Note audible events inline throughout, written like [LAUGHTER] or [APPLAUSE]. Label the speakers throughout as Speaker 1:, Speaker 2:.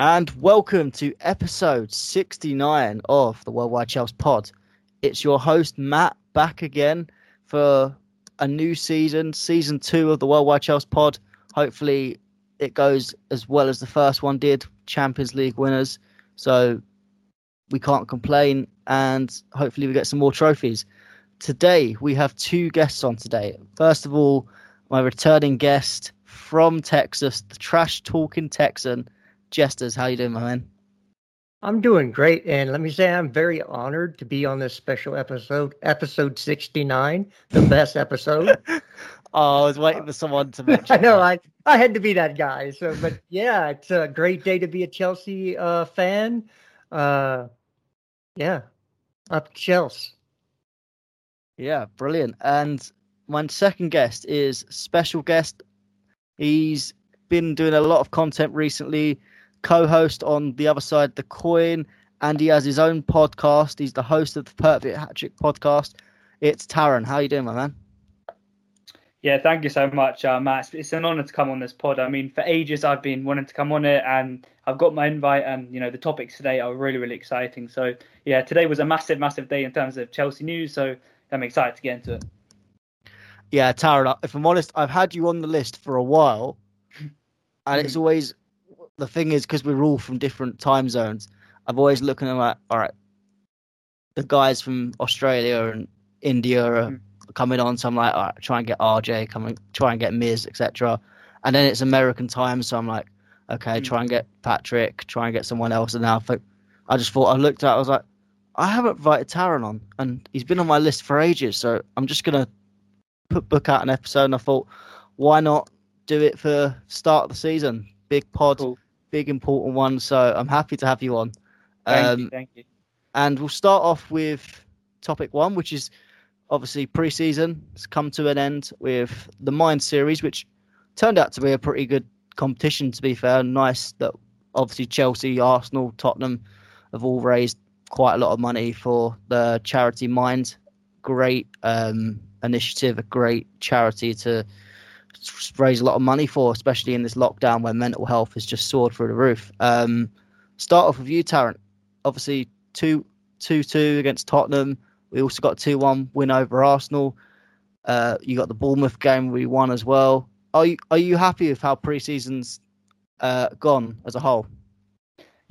Speaker 1: And welcome to episode 69 of the Worldwide Chelsea Pod. It's your host, Matt, back again for a new season, season two of the Worldwide Chelsea Pod. Hopefully, it goes as well as the first one did, Champions League winners. So we can't complain, and hopefully, we get some more trophies. Today, we have two guests on today. First of all, my returning guest from Texas, the trash talking Texan. Jesters, how you doing, my man?
Speaker 2: I'm doing great, and let me say I'm very honored to be on this special episode, episode 69, the best episode. [LAUGHS]
Speaker 1: oh, I was waiting for someone to mention. [LAUGHS]
Speaker 2: I know, I I had to be that guy. So, but yeah, it's a great day to be a Chelsea uh, fan. Uh, yeah, up Chelsea.
Speaker 1: Yeah, brilliant. And my second guest is special guest. He's been doing a lot of content recently co-host on the other side the coin, and he has his own podcast. He's the host of the Perfect Hat Trick podcast. It's Taron. How you doing, my man?
Speaker 3: Yeah, thank you so much, uh, Matt. It's an honour to come on this pod. I mean, for ages I've been wanting to come on it, and I've got my invite. And you know, the topics today are really, really exciting. So yeah, today was a massive, massive day in terms of Chelsea news. So I'm excited to get into it.
Speaker 1: Yeah, Taron. If I'm honest, I've had you on the list for a while, and it's always the thing is because we're all from different time zones. I've always looking at like, all right, the guys from Australia and India are mm. coming on, so I'm like, all right, try and get RJ, coming, try and get Miz, etc. And then it's American time, so I'm like, okay, mm. try and get Patrick, try and get someone else. And now I just thought I looked at, it, I was like, I haven't invited Taron on, and he's been on my list for ages, so I'm just gonna put book out an episode. And I thought, why not do it for start of the season? Big pod. Cool big important one. So I'm happy to have you on.
Speaker 3: Thank um, you. Thank you.
Speaker 1: And we'll start off with topic one, which is obviously preseason. It's come to an end with the Mind series, which turned out to be a pretty good competition. To be fair, nice that obviously Chelsea, Arsenal, Tottenham have all raised quite a lot of money for the charity Mind. Great um, initiative, a great charity to raise a lot of money for, especially in this lockdown where mental health has just soared through the roof. Um, start off with you, Tarrant. Obviously, 2 2 2 against Tottenham. We also got 2 1 win over Arsenal. Uh, you got the Bournemouth game we won as well. Are you are you happy with how preseason's uh, gone as a whole?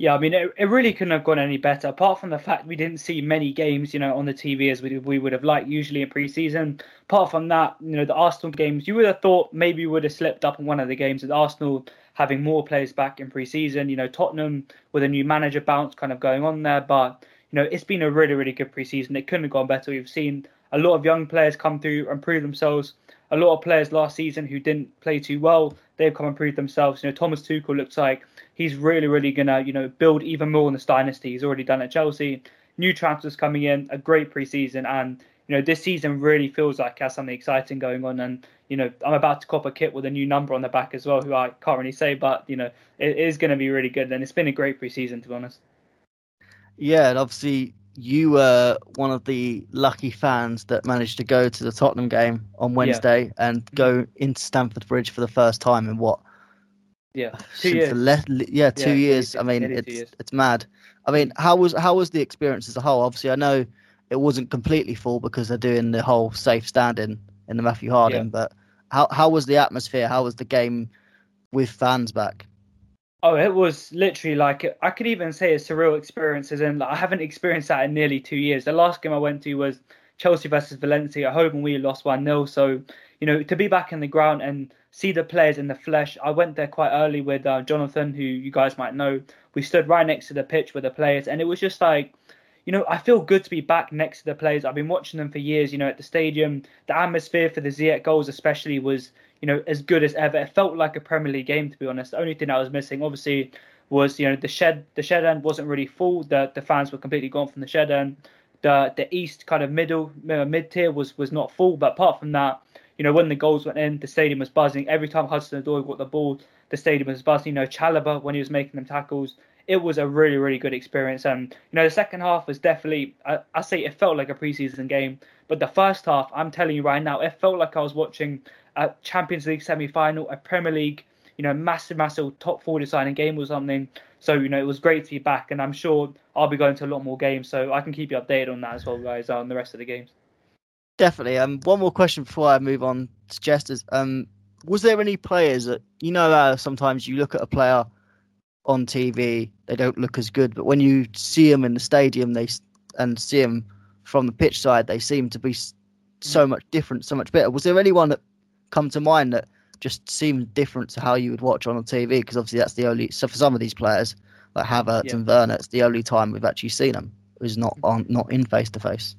Speaker 3: Yeah, I mean, it, it really couldn't have gone any better. Apart from the fact we didn't see many games, you know, on the TV as we we would have liked usually in preseason. Apart from that, you know, the Arsenal games, you would have thought maybe would have slipped up in one of the games with Arsenal having more players back in preseason. You know, Tottenham with a new manager bounce kind of going on there, but you know, it's been a really really good preseason. It couldn't have gone better. We've seen a lot of young players come through and prove themselves. A lot of players last season who didn't play too well, they've come and proved themselves. You know, Thomas Tuchel looks like he's really, really gonna, you know, build even more in this dynasty. He's already done at Chelsea. New transfers coming in, a great preseason, and you know, this season really feels like has something exciting going on. And you know, I'm about to cop a kit with a new number on the back as well, who I can't really say, but you know, it is going to be really good. And it's been a great preseason, to be honest.
Speaker 1: Yeah, and obviously you were one of the lucky fans that managed to go to the Tottenham game on Wednesday yeah. and go into Stamford Bridge for the first time in what
Speaker 3: yeah, oh, two years.
Speaker 1: Le- yeah, two yeah, years. I mean, it's years. it's mad. I mean, how was how was the experience as a whole? Obviously, I know it wasn't completely full because they're doing the whole safe standing in the Matthew Harding. Yeah. But how how was the atmosphere? How was the game with fans back?
Speaker 3: Oh, it was literally like I could even say a surreal experience. As in, like, I haven't experienced that in nearly two years. The last game I went to was Chelsea versus Valencia at home, and we lost one 0 So you know, to be back in the ground and see the players in the flesh. I went there quite early with uh, Jonathan, who you guys might know. We stood right next to the pitch with the players, and it was just like, you know, I feel good to be back next to the players. I've been watching them for years. You know, at the stadium, the atmosphere for the Ziyech goals, especially, was you know as good as ever. It felt like a Premier League game, to be honest. The only thing I was missing, obviously, was you know the shed. The shed end wasn't really full. The the fans were completely gone from the shed end. The the east kind of middle uh, mid tier was was not full. But apart from that, you know, when the goals went in, the stadium was buzzing. Every time Hudson-Odoi got the ball, the stadium was buzzing. You know, Chalobah when he was making them tackles, it was a really, really good experience. And you know, the second half was definitely, I, I say, it felt like a preseason game. But the first half, I'm telling you right now, it felt like I was watching a Champions League semi-final, a Premier League, you know, massive, massive top four deciding game or something. So you know, it was great to be back, and I'm sure I'll be going to a lot more games, so I can keep you updated on that as well, guys, on the rest of the games.
Speaker 1: Definitely. Um, one more question before I move on to Jesters. Um, was there any players that you know? Uh, sometimes you look at a player on TV, they don't look as good, but when you see them in the stadium, they and see them from the pitch side, they seem to be so much different, so much better. Was there anyone that come to mind that just seemed different to how you would watch on a TV? Because obviously that's the only. So for some of these players, like Havertz yeah. and Werner, it's the only time we've actually seen them. is not on, not in face to face.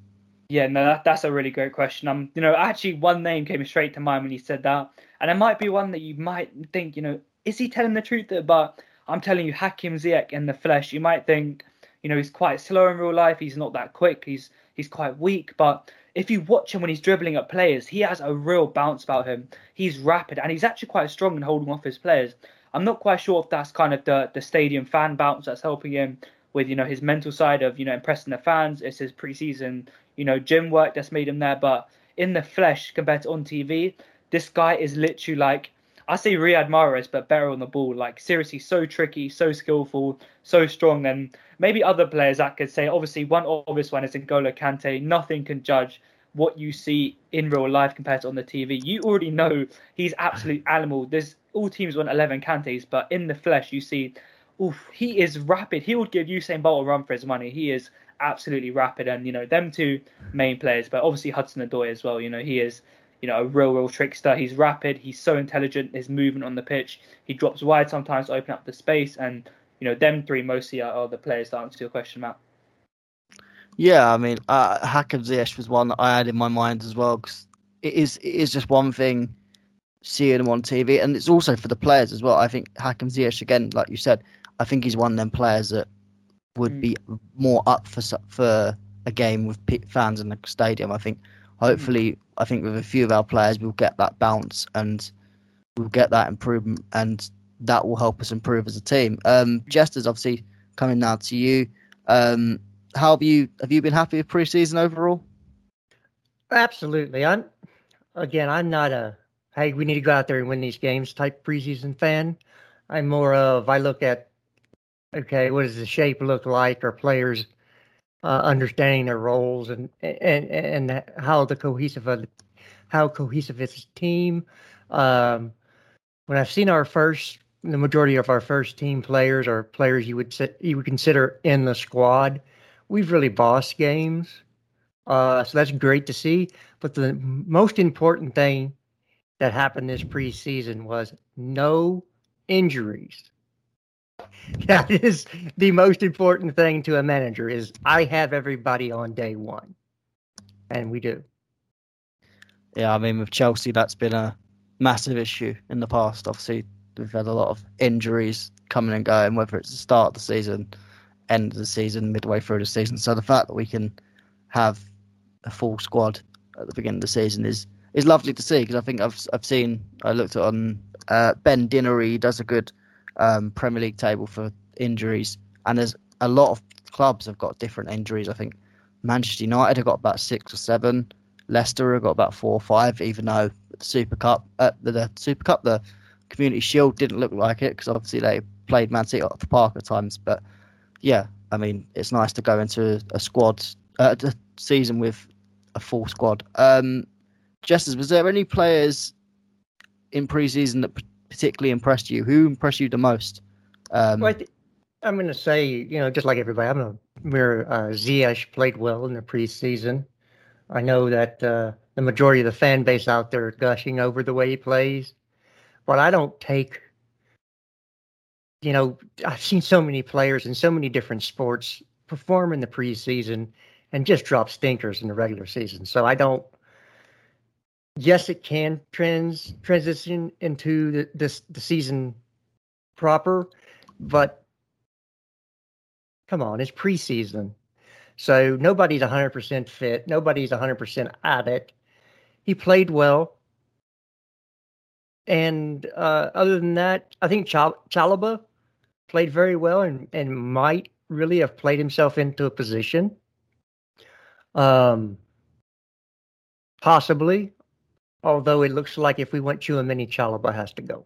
Speaker 3: Yeah, no, that, that's a really great question. Um, you know, actually, one name came straight to mind when you said that, and it might be one that you might think, you know, is he telling the truth? But I'm telling you, Hakim Ziyech in the flesh, you might think, you know, he's quite slow in real life. He's not that quick. He's he's quite weak, but if you watch him when he's dribbling at players, he has a real bounce about him. He's rapid and he's actually quite strong in holding off his players. I'm not quite sure if that's kind of the the stadium fan bounce that's helping him with you know his mental side of you know impressing the fans. It's his preseason you know gym work that's made him there, but in the flesh compared to on TV, this guy is literally like I say Riyad Mahrez, but better on the ball. Like seriously, so tricky, so skillful, so strong. And maybe other players that could say, obviously, one obvious one is N'Golo Kante. Nothing can judge what you see in real life compared to on the TV. You already know he's absolute animal. There's all teams want 11 Kantes, but in the flesh, you see, oof, he is rapid. He would give Usain Bolt a run for his money. He is absolutely rapid, and you know them two main players, but obviously Hudson Odoi as well. You know he is you know, a real, real trickster. He's rapid. He's so intelligent. His movement on the pitch. He drops wide sometimes to open up the space. And, you know, them three mostly are, are the players that answer your question, Matt.
Speaker 1: Yeah, I mean, uh, Hakim Ziyech was one that I had in my mind as well because it is it is just one thing seeing him on TV, and it's also for the players as well. I think Hakim Ziyech, again, like you said, I think he's one of them players that would mm. be more up for for a game with fans in the stadium. I think hopefully, I think with a few of our players, we'll get that bounce and we'll get that improvement, and that will help us improve as a team. Um, Jesters, obviously, coming now to you. Um, how have you have you been happy with preseason overall?
Speaker 2: Absolutely. I'm again. I'm not a hey, we need to go out there and win these games type preseason fan. I'm more of I look at okay, what does the shape look like? Are players uh, understanding their roles and and and how the cohesive of how cohesive is team. Um, when I've seen our first, the majority of our first team players or players you would you would consider in the squad, we've really bossed games. Uh, so that's great to see. But the most important thing that happened this preseason was no injuries. [LAUGHS] that is the most important thing to a manager is I have everybody on day one. And we do.
Speaker 1: Yeah, I mean with Chelsea that's been a massive issue in the past. Obviously we've had a lot of injuries coming and going, whether it's the start of the season, end of the season, midway through the season. So the fact that we can have a full squad at the beginning of the season is is lovely to see because I think I've I've seen I looked at on uh, Ben Dinnery does a good um, Premier League table for injuries, and there's a lot of clubs have got different injuries. I think Manchester United have got about six or seven. Leicester have got about four or five, even though the Super Cup, uh, the, the, Super Cup, the Community Shield didn't look like it because obviously they played Man City off the park at times. But yeah, I mean, it's nice to go into a squad, uh, a season with a full squad. Um, Jesters, was there any players in preseason that particularly impressed you? Who impressed you the most?
Speaker 2: Um, well, I am going to say, you know, just like everybody, I'm going to mirror uh, Ziyech played well in the preseason. I know that uh, the majority of the fan base out there gushing over the way he plays, but I don't take. You know, I've seen so many players in so many different sports perform in the preseason and just drop stinkers in the regular season. So I don't yes, it can trans transition into the, this the season proper, but come on, it's preseason. So nobody's 100% fit. Nobody's 100% at it. He played well. And uh, other than that, I think Chal- Chalobah played very well and, and might really have played himself into a position. Um, possibly. Although it looks like if we want Tchouameni, Chalobah has to go.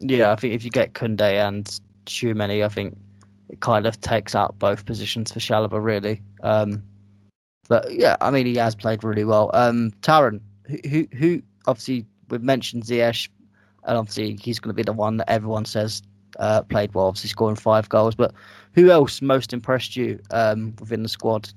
Speaker 1: Yeah, I think if you get Kunde and Tchouameni, I think it kind of takes out both positions for Chalobah, really. Um, but yeah, I mean, he has played really well. Um, Taron, who, who, who obviously we've mentioned Ziyech, and obviously he's going to be the one that everyone says uh, played well, obviously scoring five goals. But who else most impressed you um, within the squad?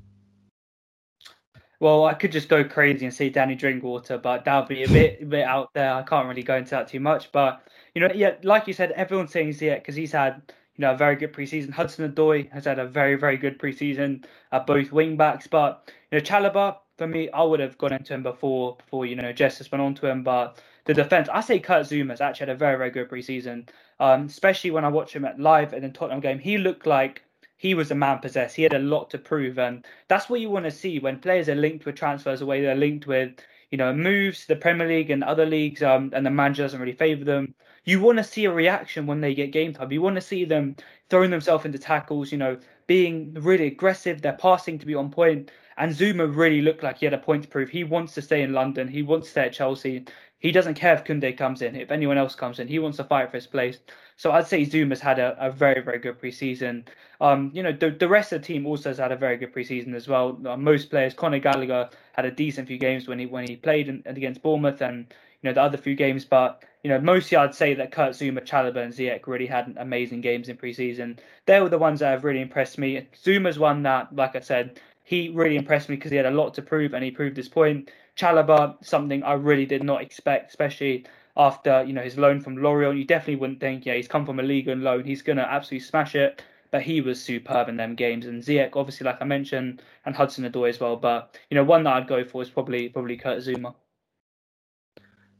Speaker 3: Well, I could just go crazy and say Danny Drinkwater, but that would be a bit a bit out there. I can't really go into that too much. But you know, yeah, like you said, everyone's saying he's Ziyech because he's had you know a very good preseason. Hudson Odoi has had a very very good preseason at both wing backs. But you know, Chalobah for me, I would have gone into him before before you know Justice went on to him. But the defense, I say Kurt Zouma's actually had a very very good preseason. Um, especially when I watch him at live in the Tottenham game, he looked like he was a man possessed. He had a lot to prove, and that's what you want to see when players are linked with transfers. The way they're linked with, you know, moves the Premier League and other leagues, um, and the manager doesn't really favour them. You want to see a reaction when they get game time. You want to see them throwing themselves into tackles. You know, being really aggressive. Their passing to be on point. And Zouma really looked like he had a point to prove. He wants to stay in London. He wants to stay at Chelsea. He doesn't care if Kunde comes in, if anyone else comes in. He wants to fight for his place. So I'd say Zouma's had a, a very, very good preseason. Um, you know, the, the rest of the team also has had a very good preseason as well. Uh, most players, Conor Gallagher had a decent few games when he when he played in, against Bournemouth and you know the other few games. But you know, mostly I'd say that Kurt Zouma, Chalobah, and Ziyech really had amazing games in preseason. They were the ones that have really impressed me. Zouma's one that, like I said, he really impressed me because he had a lot to prove and he proved his point. Chalobah, something I really did not expect, especially after you know his loan from Lorient. You definitely wouldn't think, yeah, he's come from a league and loan, he's gonna absolutely smash it. But he was superb in them games, and Ziyech, obviously, like I mentioned, and Hudson Odoi as well. But you know, one that I'd go for is probably probably Kurt Zouma.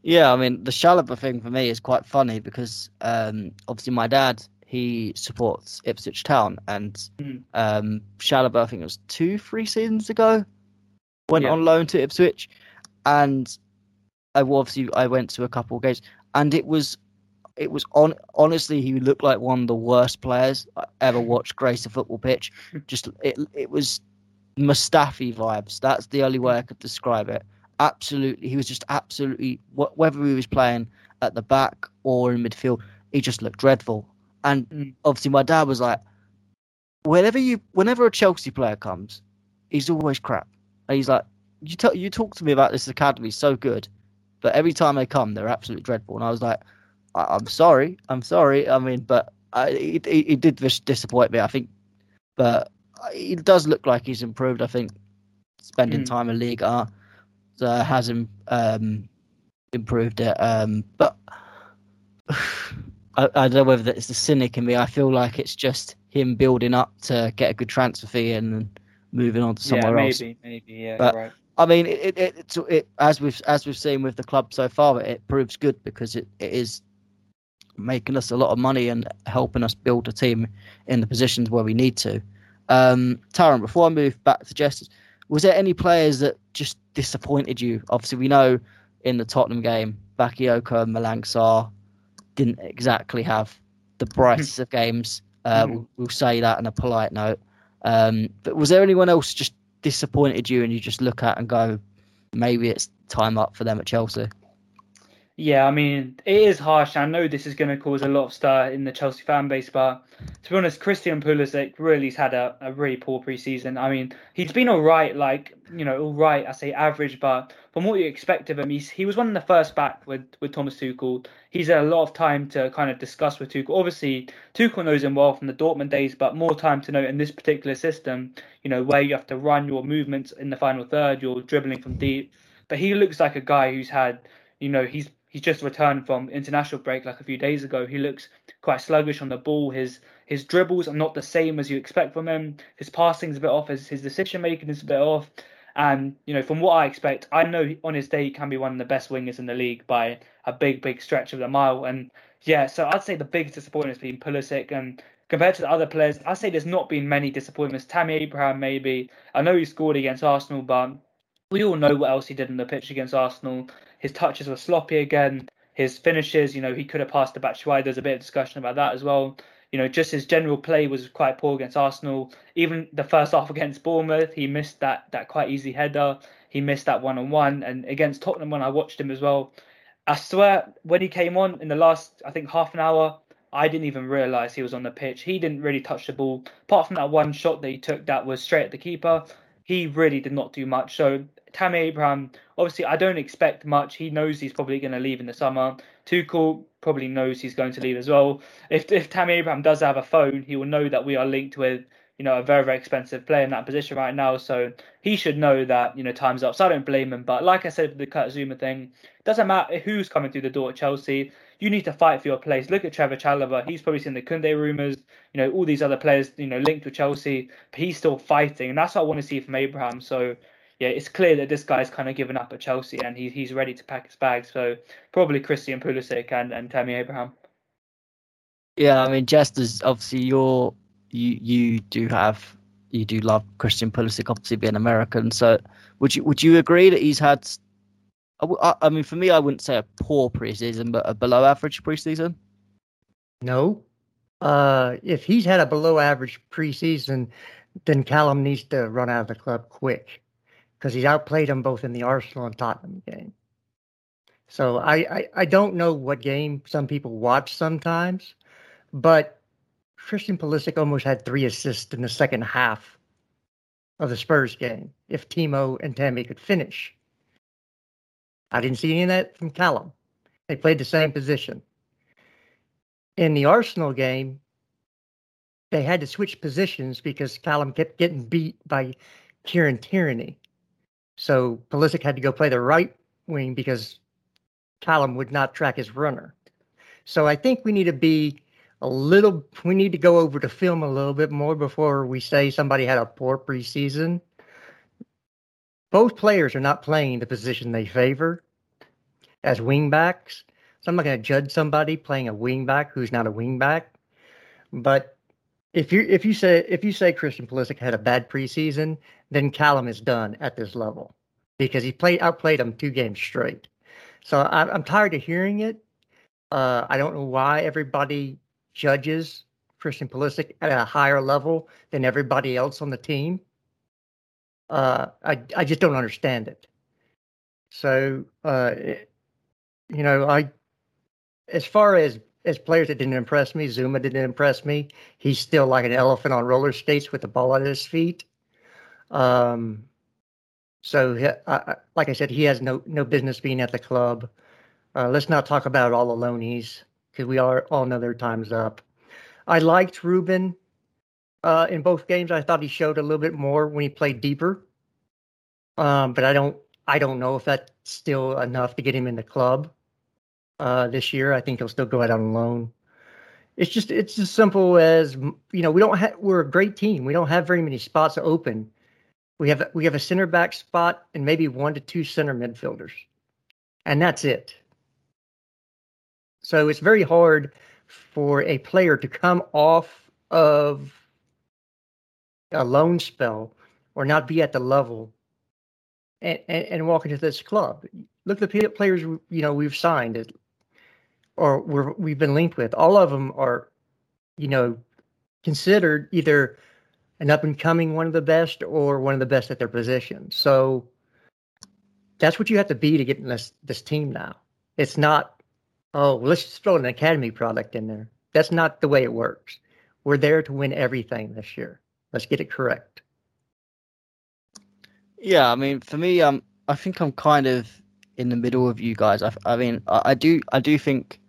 Speaker 1: Yeah, I mean the Chalobah thing for me is quite funny because um, obviously my dad he supports Ipswich Town, and mm. um, Chalobah I think it was two, three seasons ago went yeah. on loan to Ipswich, and I obviously I went to a couple of games, and it was it was on honestly he looked like one of the worst players I ever watched grace a football pitch. [LAUGHS] Just it it was Mustafi vibes. That's the only way I could describe it. Absolutely, he was just absolutely whether he was playing at the back or in midfield, he just looked dreadful. And mm. obviously, my dad was like, whenever you whenever a Chelsea player comes, he's always crap. And he's like, you tell you talk to me about this academy so good, but every time they come, they're absolutely dreadful. And I was like, I- am sorry, I'm sorry. I mean, but I, it, it, it did disappoint me. I think, but it does look like he's improved. I think spending mm. time in League uh, has him um, improved it. Um, but [SIGHS] I, I, don't know whether it's the cynic in me. I feel like it's just him building up to get a good transfer fee and moving on to somewhere
Speaker 3: yeah,
Speaker 1: else.
Speaker 3: Maybe, maybe, yeah.
Speaker 1: But,
Speaker 3: right.
Speaker 1: I mean, it, it, it, it, as we've as we've seen with the club so far, it proves good because it, it is making us a lot of money and helping us build a team in the positions where we need to. Um, Taron, before I move back to Justice, was there any players that just disappointed you? Obviously, we know in the Tottenham game, Bakayoko and Malang Sarr didn't exactly have the [LAUGHS] brightest of games. Uh, mm. we'll, we'll, say that in a polite note. Um, but was there anyone else just disappointed you and you just look at and go, maybe it's time up for them at Chelsea?
Speaker 3: Yeah, I mean, it is harsh. I know this is going to cause a lot of stir in the Chelsea fan base, but to be honest, Christian Pulisic really has had a, a really poor preseason. I mean, he's been all right, like, you know, all right, I say average, but from what you expect of him, he's, he was one of the first back with, with Thomas Tuchel. He's had a lot of time to kind of discuss with Tuchel. Obviously, Tuchel knows him well from the Dortmund days, but more time to know in this particular system, you know, where you have to run your movements in the final third, you're dribbling from deep. But he looks like a guy who's had, you know, he's he's just returned from international break like a few days ago. He looks quite sluggish on the ball. His his dribbles are not the same as you expect from him. His passing's a bit off. His his decision making is a bit off. And you know, from what I expect, I know on his day he can be one of the best wingers in the league by a big, big stretch of the mile. And yeah, so I'd say the biggest disappointment has been Pulisic. And compared to the other players, I'd say there's not been many disappointments. Tammy Abraham, maybe. I know he scored against Arsenal, but we all know what else he did in the pitch against Arsenal. His touches were sloppy again. His finishes, you know, he could have passed the Batshuayi. There's a bit of discussion about that as well. You know, just his general play was quite poor against Arsenal. Even the first half against Bournemouth, he missed that that quite easy header. He missed that one on one, and against Tottenham when I watched him as well, I swear, when he came on in the last, I think half an hour, I didn't even realize he was on the pitch. He didn't really touch the ball, apart from that one shot that he took that was straight at the keeper. He really did not do much. So Tammy Abraham, obviously, I don't expect much. He knows he's probably going to leave in the summer. Tuchel probably knows he's going to leave as well. If if Tammy Abraham does have a phone, he will know that we are linked with you know, a very, very expensive player in that position right now. So he should know that, you know, time's up. So I don't blame him. But like I said the Kurt Zouma thing, doesn't matter who's coming through the door at Chelsea. You need to fight for your place. Look at Trevoh Chalobah. He's probably seen the Kunde rumours, you know, all these other players, you know, linked with Chelsea, but he's still fighting. And that's what I want to see from Abraham. So yeah, it's clear that this guy's kind of given up at Chelsea and he, he's ready to pack his bags. So probably Christian Pulisic and, and Tammy Abraham.
Speaker 1: Yeah, I mean, just as obviously you're you you do have you do love Christian Pulisic, obviously being American. So would you would you agree that he's had? I, I mean, for me, I wouldn't say a poor preseason, but a below average preseason.
Speaker 2: No, uh, if he's had a below average preseason, then Callum needs to run out of the club quick because he's outplayed them both in the Arsenal and Tottenham game. So I, I, I don't know what game some people watch sometimes, but Christian Pulisic almost had three assists in the second half of the Spurs game if Timo and Tammy could finish. I didn't see any of that from Callum. They played the same position. In the Arsenal game, they had to switch positions because Callum kept getting beat by Kieran Tierney. So Pulisic had to go play the right wing because Callum would not track his runner. So I think we need to be a little we need to go over the film a little bit more before we say somebody had a poor preseason. Both players are not playing the position they favor as wingbacks. So I'm not going to judge somebody playing a wingback who's not a wingback. But if you if you say if you say Christian Pulisic had a bad preseason, then Callum is done at this level because he played outplayed him two games straight. So I'm, I'm tired of hearing it. Uh, I don't know why everybody judges Christian Pulisic at a higher level than everybody else on the team. Uh, I I just don't understand it. So uh, you know, I as far as as players that didn't impress me, Zouma didn't impress me. He's still like an elephant on roller skates with the ball at his feet. Um, so, I, like I said, he has no no business being at the club. Uh, let's not talk about all the loanies because we are all know their time's up. I liked Ruben uh, in both games. I thought he showed a little bit more when he played deeper, um, but I don't I don't know if that's still enough to get him in the club uh, this year. I think he'll still go out on loan. It's just it's as simple as you know we don't have we're a great team. We don't have very many spots open. We have we have a center back spot and maybe one to two center midfielders, and that's it. So it's very hard for a player to come off of a loan spell or not be at the level and, and, and walk into this club. Look at the players you know we've signed or we're, we've been linked with. All of them are, you know, considered either an up and coming one of the best or one of the best at their position. So that's what you have to be to get in this this team now. It's not oh, let's just throw an academy product in there. That's not the way it works. We're there to win everything this year. Let's get it correct.
Speaker 1: Yeah, I mean, for me, um, I think I'm kind of in the middle of you guys. I, I mean, I, I do, I do think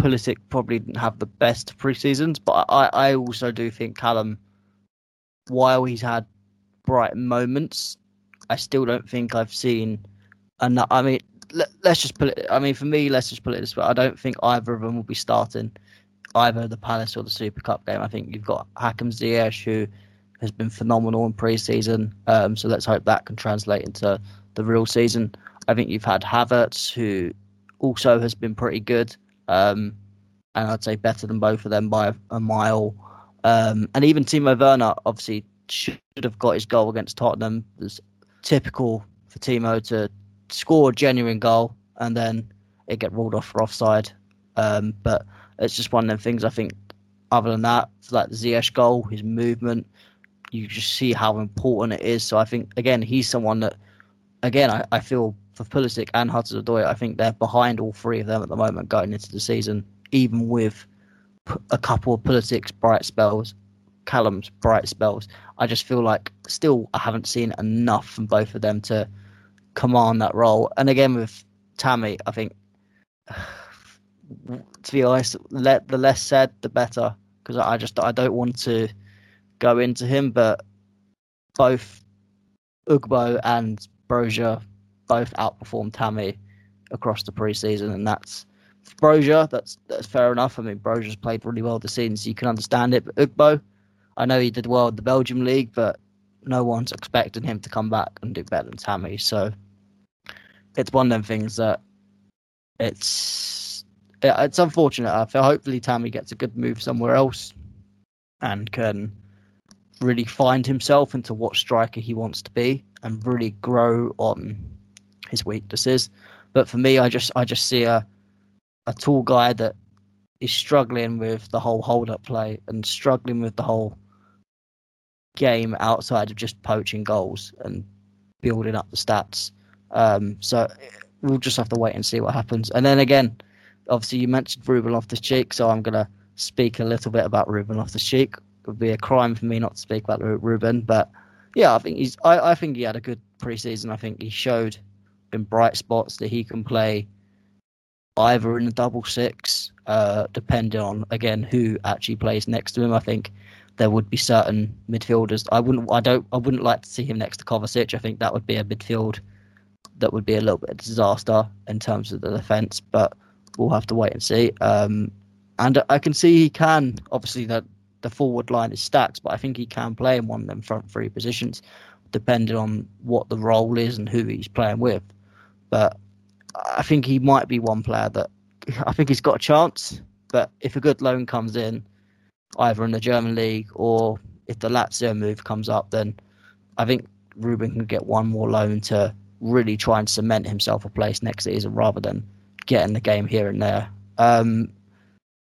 Speaker 1: Pulisic probably didn't have the best preseasons, but I, I also do think Callum, while he's had bright moments, I still don't think I've seen enough. I mean, let, us just put it. I mean, for me, let's just put it this way. I don't think either of them will be starting either the Palace or the Super Cup game. I think you've got Hakim Ziyech, who has been phenomenal in pre-season. Um, so let's hope that can translate into the real season. I think you've had Havertz, who also has been pretty good, um, and I'd say better than both of them by a, a mile. Um, and even Timo Werner, obviously, should have got his goal against Tottenham. It's typical for Timo to score a genuine goal and then it get ruled off for offside. Um, but it's just one of them things. I think. Other than that, for like the Ziyech goal, his movement, you just see how important it is. So I think again, he's someone that, again, I, I feel for Pulisic and Hudson-Odoi, I think they're behind all three of them at the moment going into the season, even with a couple of Pulisic's bright spells, Callum's bright spells. I just feel like still I haven't seen enough from both of them to command that role. And again with Tammy, I think [SIGHS] to be honest, let the less said the better because I just I don't want to go into him, but both Ugbo and Broja both outperformed Tammy across the preseason, and that's Broja. That's that's fair enough. I mean, Broja's played really well this season, so you can understand it. But Ugbo, I know he did well in the Belgium league, but no one's expecting him to come back and do better than Tammy. So it's one of them things that it's it's unfortunate. I feel hopefully Tammy gets a good move somewhere else and can really find himself into what striker he wants to be and really grow on his weaknesses. But for me, I just I just see a a tall guy that is struggling with the whole hold up play and struggling with the whole game outside of just poaching goals and building up the stats. Um, so we'll just have to wait and see what happens. And then again, obviously you mentioned Ruben Loftus Cheek, so I'm gonna speak a little bit about Ruben Loftus Cheek. It would be a crime for me not to speak about Ruben, but yeah, I think he's. I, I think he had a good preseason. I think he showed in bright spots that he can play either in the double six, uh, depending on again who actually plays next to him. I think there would be certain midfielders. I wouldn't. I don't. I wouldn't like to see him next to Kovacic. I think that would be a midfield that would be a little bit of a disaster in terms of the defence. But we'll have to wait and see. Um, and I can see he can. Obviously, that the forward line is stacked, but I think he can play in one of them front three positions, depending on what the role is and who he's playing with. But I think he might be one player that I think he's got a chance. But if a good loan comes in, either in the German league or if the Lazio move comes up, then I think Ruben can get one more loan to really try and cement himself a place next season rather than getting the game here and there. Um,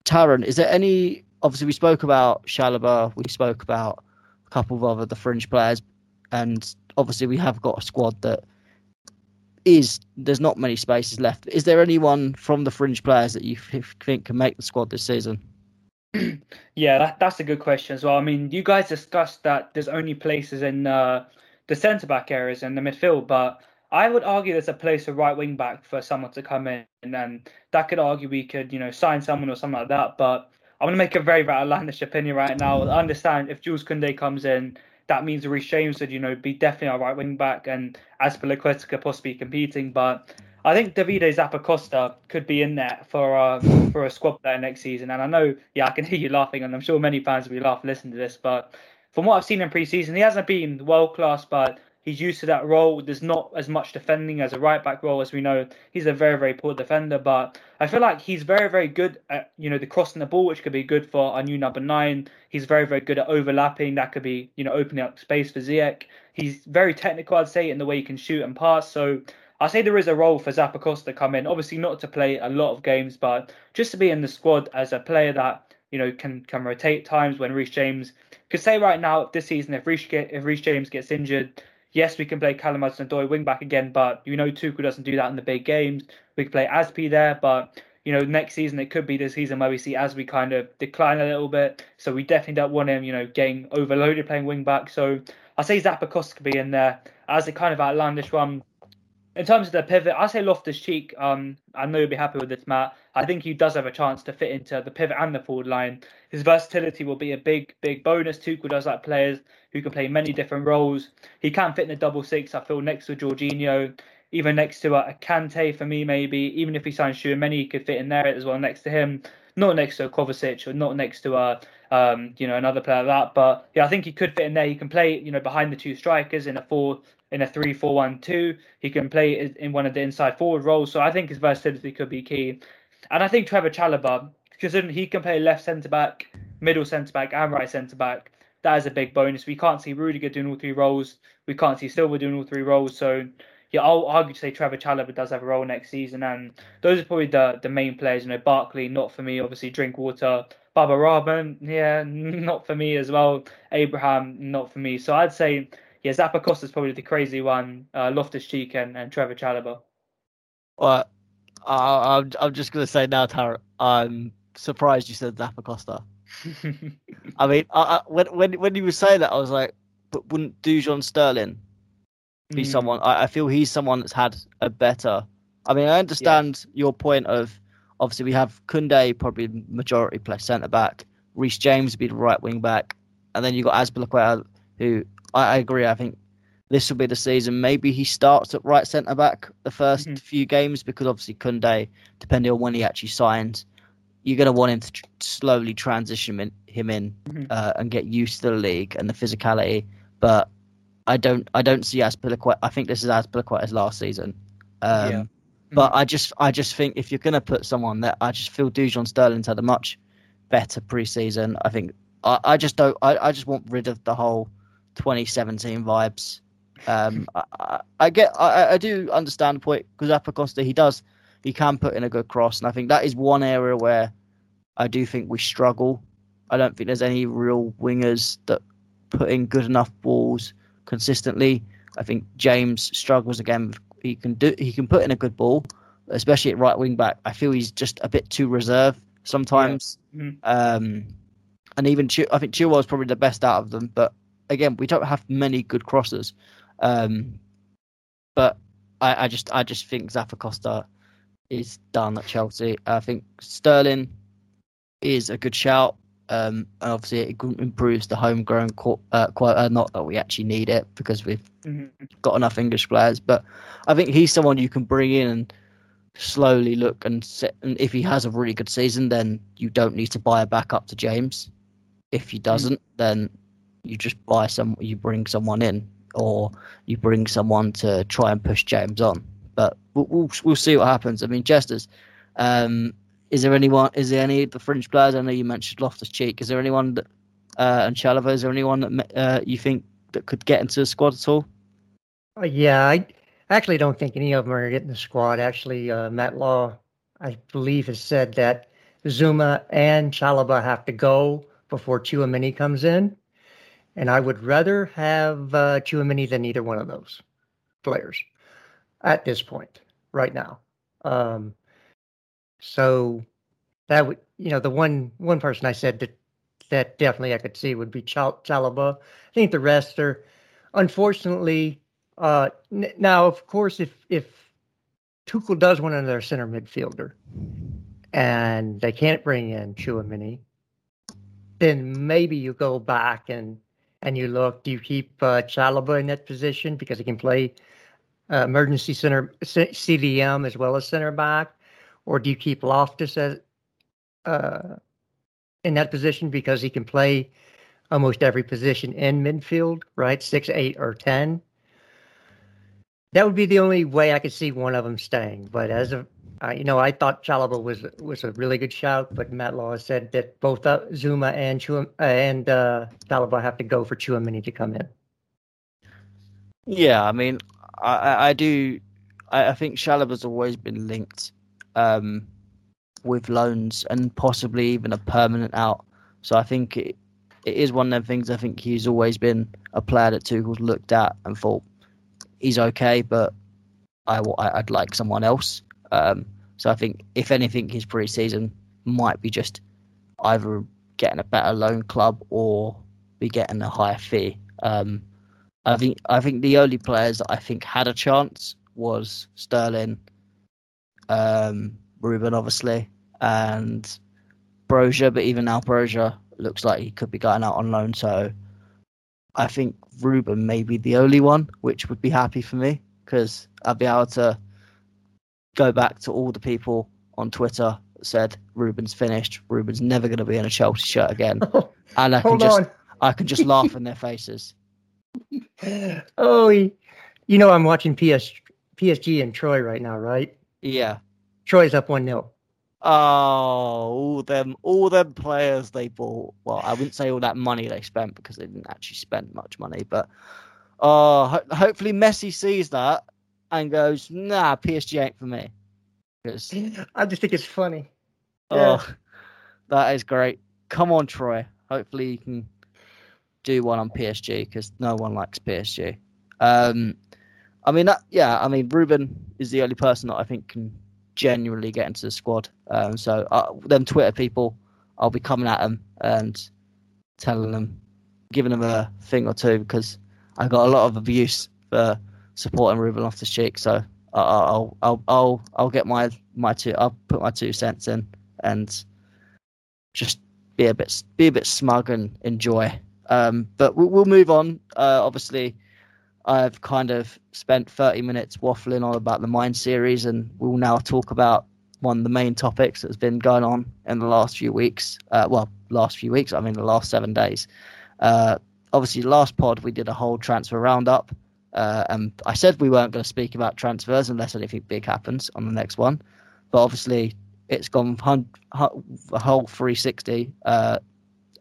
Speaker 1: Taron, is there any? Obviously, we spoke about Chalobah, we spoke about a couple of other the fringe players, and obviously we have got a squad that is there's not many spaces left. Is there anyone from the fringe players that you think can make the squad this season? [CLEARS THROAT]
Speaker 3: yeah, that, that's a good question as well. I mean, you guys discussed that there's only places in uh, the centre back areas and the midfield, but I would argue there's a place for right wing back for someone to come in, and that could argue we could, you know, sign someone or something like that. But I'm gonna make a very, very outlandish opinion right now. I understand if Jules Kunde comes in, that means Reece James would, you know, be definitely our right wing back, and Azpilicueta possibly competing. But I think Davide Zappacosta could be in there for uh, for a squad player next season. And I know, yeah, I can hear you laughing, and I'm sure many fans will be laughing listening to this. But from what I've seen in pre-season, he hasn't been world class, but He's used to that role. There's not as much defending as a right back role as we know. He's a very, very poor defender, but I feel like he's very, very good at, you know, the crossing the ball, which could be good for our new number nine. He's very, very good at overlapping. That could be, you know, opening up space for Ziyech. He's very technical, I'd say, in the way he can shoot and pass. So I say there is a role for Zappacosta to come in. Obviously, not to play a lot of games, but just to be in the squad as a player that you know can can rotate times when Reece James. Could say right now this season if Reece if Reece James gets injured, yes, we can play Callum Hudson-Odoi wing back again, but you know Tuchel doesn't do that in the big games. We can play Azpi there, but you know next season it could be the season where we see Azpi kind of decline a little bit. So we definitely don't want him, you know, getting overloaded playing wing back. So I say Zappacosta could be in there as a kind of outlandish one in terms of the pivot, I say Loftus Cheek. Um, I know you'll be happy with this, Matt. I think he does have a chance to fit into the pivot and the forward line. His versatility will be a big, big bonus. Tuchel does like players who can play many different roles. He can fit in the double six. I feel next to Jorginho, even next to a, a Kante for me, maybe. Even if he signs Tchouameni, he could fit in there as well next to him. Not next to a Kovacic or not next to a um, you know another player like that. But yeah, I think he could fit in there. He can play you know behind the two strikers in a four in a three-four-one-two. He can play in one of the inside forward roles. So I think his versatility could be key. And I think Trevoh Chalobah, considering he can play left centre back, middle centre back, and right centre back, that is a big bonus. We can't see Rudiger doing all three roles. We can't see Silva doing all three roles. So yeah, I'll argue to say Trevoh Chalobah does have a role next season, and those are probably the the main players. You know, Barkley, not for me. Obviously, Drinkwater, Baba Rahman, yeah, [LAUGHS] not for me as well. Abraham, not for me. So I'd say yeah, Zappacosta is probably the crazy one. Uh, Loftus Cheek and, and Trevoh Chalobah.
Speaker 1: Well, I, I'm I'm just gonna say now, Tara. I'm surprised you said Zappacosta. [LAUGHS] I mean, I, I, when when when you were saying that, I was like, but wouldn't Dujon Sterling be
Speaker 3: Mm.
Speaker 1: someone? I, I feel he's someone that's had a better. I mean, I understand your point of obviously we have Kunde probably majority play centre back, Reece James would be the right wing back, and then you got Azpilicueta, who I, I agree. I think this will be the season. Maybe he starts at right centre back the 1st
Speaker 3: Mhm.
Speaker 1: few games because obviously Kunde, depending on when he actually signs, you're going to want him to tr- slowly transition in, him in
Speaker 3: Mhm.
Speaker 1: uh, and get used to the league and the physicality. But I don't, I don't see Azpilicueta. I think this is Azpilicueta's last season. Um,
Speaker 3: Yeah.
Speaker 1: But I just, I just think if you're going to put someone there, I just feel Dujon Sterling's had a much better preseason. I think I, I just don't. I, I just want rid of the whole 2017 vibes. Um, I, I, get, I, I do understand the point because Zappacosta he does, he can put in a good cross, and I think that is one area where I do think we struggle. I don't think there's any real wingers that put in good enough balls consistently. I think James struggles again. He can do, he can put in a good ball, especially at right wing back. I feel he's just a bit too reserved sometimes.
Speaker 3: Mhm.
Speaker 1: Um, and even Chi- I think Chilwell is probably the best out of them. But again, we don't have many good crossers. Um, but I, I just I just think Zappacosta is done at Chelsea. I think Sterling is a good shout. Um, and obviously it improves the homegrown uh, quota. Not that we actually need it because we've
Speaker 3: Mhm.
Speaker 1: got enough English players, but I think he's someone you can bring in and slowly look and set. And if he has a really good season, then you don't need to buy a backup to James. If he doesn't, then you just buy some. You bring someone in, or you bring someone to try and push James on. But we'll we'll, we'll see what happens. I mean, Jesters. Um, is there anyone? Is there any of the fringe players? I know you mentioned Loftus Cheek. Is there anyone that uh, and Chalobah? Is there anyone that uh, you think that could get into the squad at all?
Speaker 2: Uh, yeah, I actually don't think any of them are getting the squad. Actually, uh, Matt Law, I believe, has said that Zouma and Chalobah have to go before Tchouameni comes in, and I would rather have uh, Tchouameni than either one of those players at this point, right now. Um, so that would, you know, the one one person I said that that definitely I could see would be Chal- Chalobah. I think the rest are, unfortunately. Uh, n- now, of course, if if Tuchel does want another center midfielder, and they can't bring in Tchouameni, then maybe you go back and and you look. Do you keep uh, Chalobah in that position because he can play uh, emergency center C- CDM as well as center back, or do you keep Loftus as uh, in that position because he can play almost every position in midfield, right? Six, eight, or ten. That would be the only way I could see one of them staying. But as of uh, you know, I thought Chalobah was was a really good shout, but Matt Law said that both uh, Zouma and Chua, uh, and uh, Chalobah have to go for Tchouameni to come in.
Speaker 1: Yeah, I mean, I, I, do. I, I think Chalobah's always been linked um, with loans and possibly even a permanent out. So I think it, it is one of them things. I think he's always been a player that Tuchel's looked at and thought he's okay, but I I'd like someone else. Um, so I think if anything, his pre-season might be just either getting a better loan club or be getting a higher fee. Um, I think I think the only players that I think had a chance was Sterling, um, Ruben obviously, and Broja. But even now, Broja looks like he could be going out on loan. So I think Ruben may be the only one, which would be happy for me because I'd be able to go back to all the people on Twitter that said Ruben's finished. Ruben's never going to be in a Chelsea shirt again, [LAUGHS] and I can just
Speaker 2: on.
Speaker 1: I can just laugh in their faces. [LAUGHS]
Speaker 2: Oh, you know I'm watching PS, PSG and Troyes right now, right?
Speaker 1: Yeah.
Speaker 2: Troy's up one 0
Speaker 1: Oh, all them, all them players they bought. Well, I wouldn't say all that money they spent because they didn't actually spend much money. But uh, ho- hopefully Messi sees that and goes, "Nah, PSG ain't for me."
Speaker 2: I just think it's funny.
Speaker 1: oh, that is great. Come on, Troyes. Hopefully you can do one on PSG because no one likes PSG. Um, I mean, that, yeah, I mean, Ruben is the only person that I think can genuinely get into the squad. Um, so uh, them Twitter people, I'll be coming at them and telling them, giving them a thing or two because I got a lot of abuse for supporting Ruben Loftus Cheek. So I'll, I'll I'll I'll get my my two. I'll put my two cents in and just be a bit be a bit smug and enjoy. Um, but we'll, we'll move on. Uh, obviously, I've kind of spent 30 minutes waffling on about the Mind series, and we'll now talk about one of the main topics that's been going on in the last few weeks. Uh, well, last few weeks, I mean, the last seven days. Uh, obviously, last pod we did a whole transfer roundup, uh, and I said we weren't going to speak about transfers unless anything big happens on the next one. But obviously, it's gone a whole 360. Uh,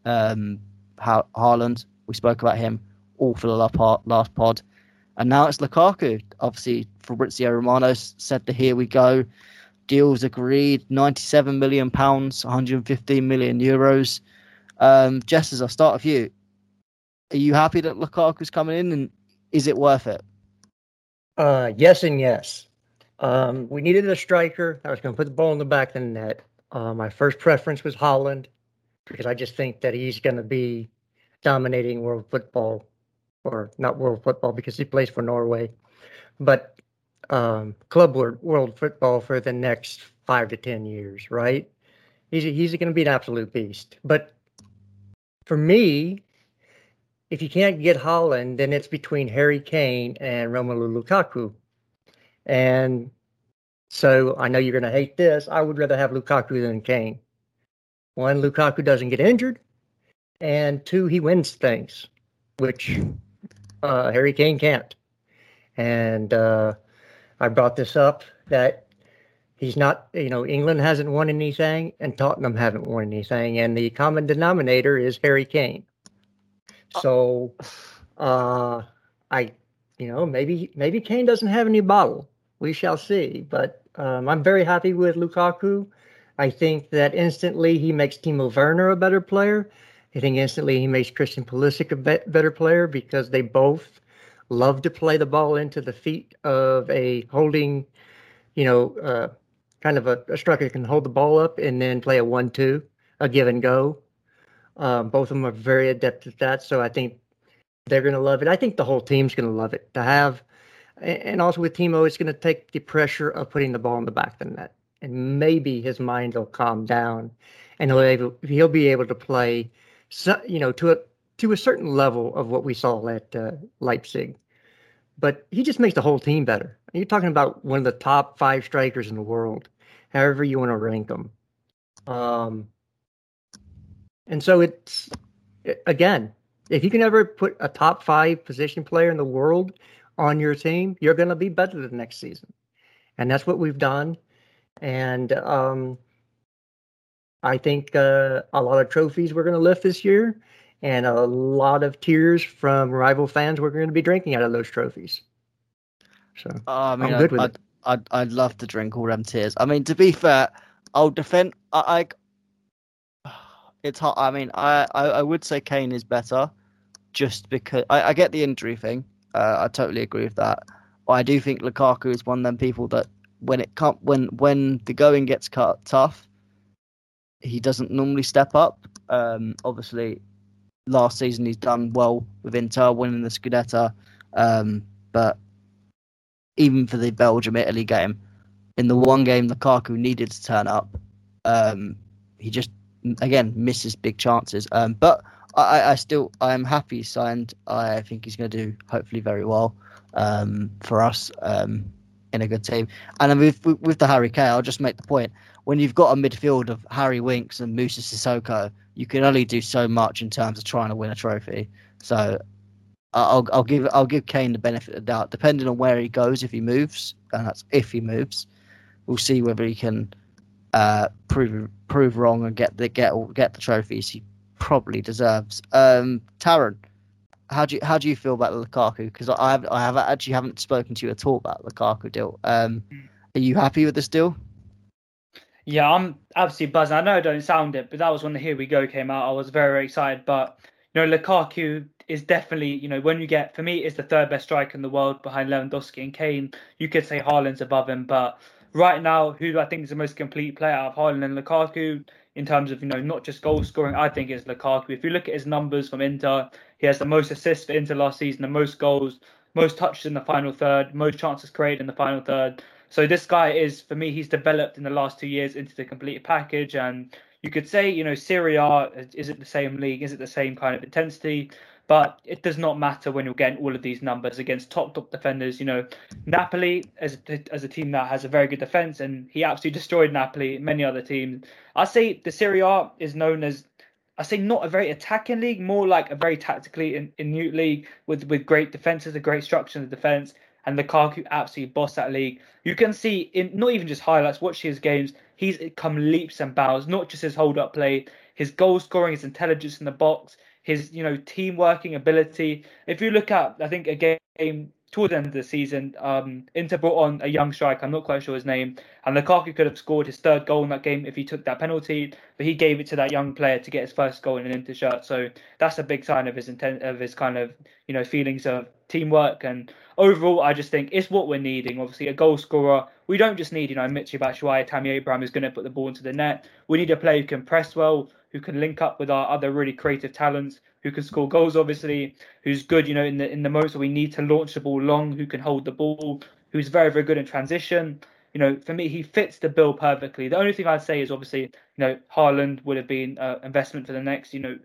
Speaker 1: um, Haaland, we spoke about him all for the last pod. And now it's Lukaku. Obviously, Fabrizio Romano said the here we go. Deals agreed, 97 million pounds, 115 million euros. Um, Jess, as I'll start with you, are you happy that Lukaku's coming in, and is it worth it?
Speaker 2: Uh, yes and yes. Um, we needed a striker I was going to put the ball in the back of the net. Uh, my first preference was Haaland because I just think that he's going to be dominating world football or not world football because he plays for Norway, but um, club world, world football for the next five to ten years, right? He's he's going to be an absolute beast. But for me, if you can't get Haaland, then it's between Harry Kane and Romelu Lukaku. And so I know you're going to hate this. I would rather have Lukaku than Kane. One, Lukaku doesn't get injured, and two, he wins things, which uh, Harry Kane can't. And uh, I brought this up that he's not, you know, England hasn't won anything and Tottenham haven't won anything, and the common denominator is Harry Kane. So, uh, I, you know, maybe maybe Kane doesn't have any bottle. We shall see. But um, I'm very happy with Lukaku. I think that instantly he makes Timo Werner a better player. I think instantly he makes Christian Pulisic a be- better player because they both love to play the ball into the feet of a holding, you know, uh, kind of a, a striker can hold the ball up and then play a one-two, a give and go. Um, both of them are very adept at that, so I think they're going to love it. I think the whole team's going to love it to have, and also with Timo, it's going to take the pressure of putting the ball in the back of the net, and maybe his mind will calm down, and he'll able, he'll be able to play so, you know, to a to a certain level of what we saw at uh, Leipzig. But he just makes the whole team better. You're talking about one of the top five strikers in the world, however you want to rank them. Um, and so it's again, if you can ever put a top five position player in the world on your team, you're going to be better the next season, and that's what we've done. And um, I think uh, a lot of trophies we're going to lift this year, and a lot of tears from rival fans we're going to be drinking out of those trophies. So uh, I mean, I'm good
Speaker 1: I'd, with
Speaker 2: I'd,
Speaker 1: it. I'd, I'd love to drink all them tears. I mean, to be fair, I'll defend. I, I it's hard. I mean, I, I, I would say Kane is better, just because I, I get the injury thing. Uh, I totally agree with that. But I do think Lukaku is one of them people that when it come when when the going gets cut tough, he doesn't normally step up. Um, obviously, last season he's done well with Inter, winning the Scudetto. Um, but even for the Belgium Italy game, in the one game Lukaku needed to turn up, um, he just again misses big chances. Um, but I, I still I am happy he signed. I think he's going to do hopefully very well um, for us um, in a good team. And with with the Harry Kane, I'll just make the point when you've got a midfield of Harry Winks and Moussa Sissoko, you can only do so much in terms of trying to win a trophy. So I'll I'll give I'll give Kane the benefit of the doubt, depending on where he goes. If he moves, and that's if he moves, we'll see whether he can uh, prove prove wrong and get the get get the trophies he probably deserves. Um, Taron, how do you how do you feel about Lukaku? Because I have I have actually haven't spoken to you at all about the Lukaku deal. Um, are you happy with this deal?
Speaker 3: Yeah, I'm absolutely buzzing. I know I don't sound it, but that was when the Here We Go came out. I was very, very excited. But you know, Lukaku, is definitely, you know, when you get for me, is the third best striker in the world behind Lewandowski and Kane. You could say Haaland's above him, but right now, who I think is the most complete player of Haaland and Lukaku in terms of you know not just goal scoring, I think is Lukaku. If you look at his numbers from Inter, he has the most assists for Inter last season, the most goals, most touches in the final third, most chances created in the final third. So this guy is, for me, he's developed in the last two years into the complete package. And you could say, you know, Serie A is it the same league? Is it the same kind of intensity? But it does not matter when you're getting all of these numbers against top top defenders. You know, Napoli as as a team that has a very good defense, and he absolutely destroyed Napoli. Many other teams. I say the Serie A is known as I say not a very attacking league, more like a very tactically in, in new league with with great defenses, a great structure in the defense, and Lukaku absolutely bossed that league. You can see in not even just highlights, watch his games, he's come leaps and bounds, not just his hold up play, his goal scoring, his intelligence in the box, his you know team working ability. If you look at, I think a game towards the end of the season, um, Inter brought on a young striker. I'm not quite sure his name, and Lukaku could have scored his third goal in that game if he took that penalty, but he gave it to that young player to get his first goal in an Inter shirt. So that's a big sign of his intent, of his kind of you know feelings of teamwork and overall. I just think it's what we're needing. Obviously, a goal scorer. We don't just need you know Michy Batshuayi, Tammy Abraham is going to put the ball into the net. We need a player who can press well, who can link up with our other really creative talents, who can score goals, obviously, who's good, you know, in the in the moments where we need to launch the ball long, who can hold the ball, who's very, very good in transition. You know, for me, he fits the bill perfectly. The only thing I'd say is obviously, you know, Haaland would have been an investment for the next, you know,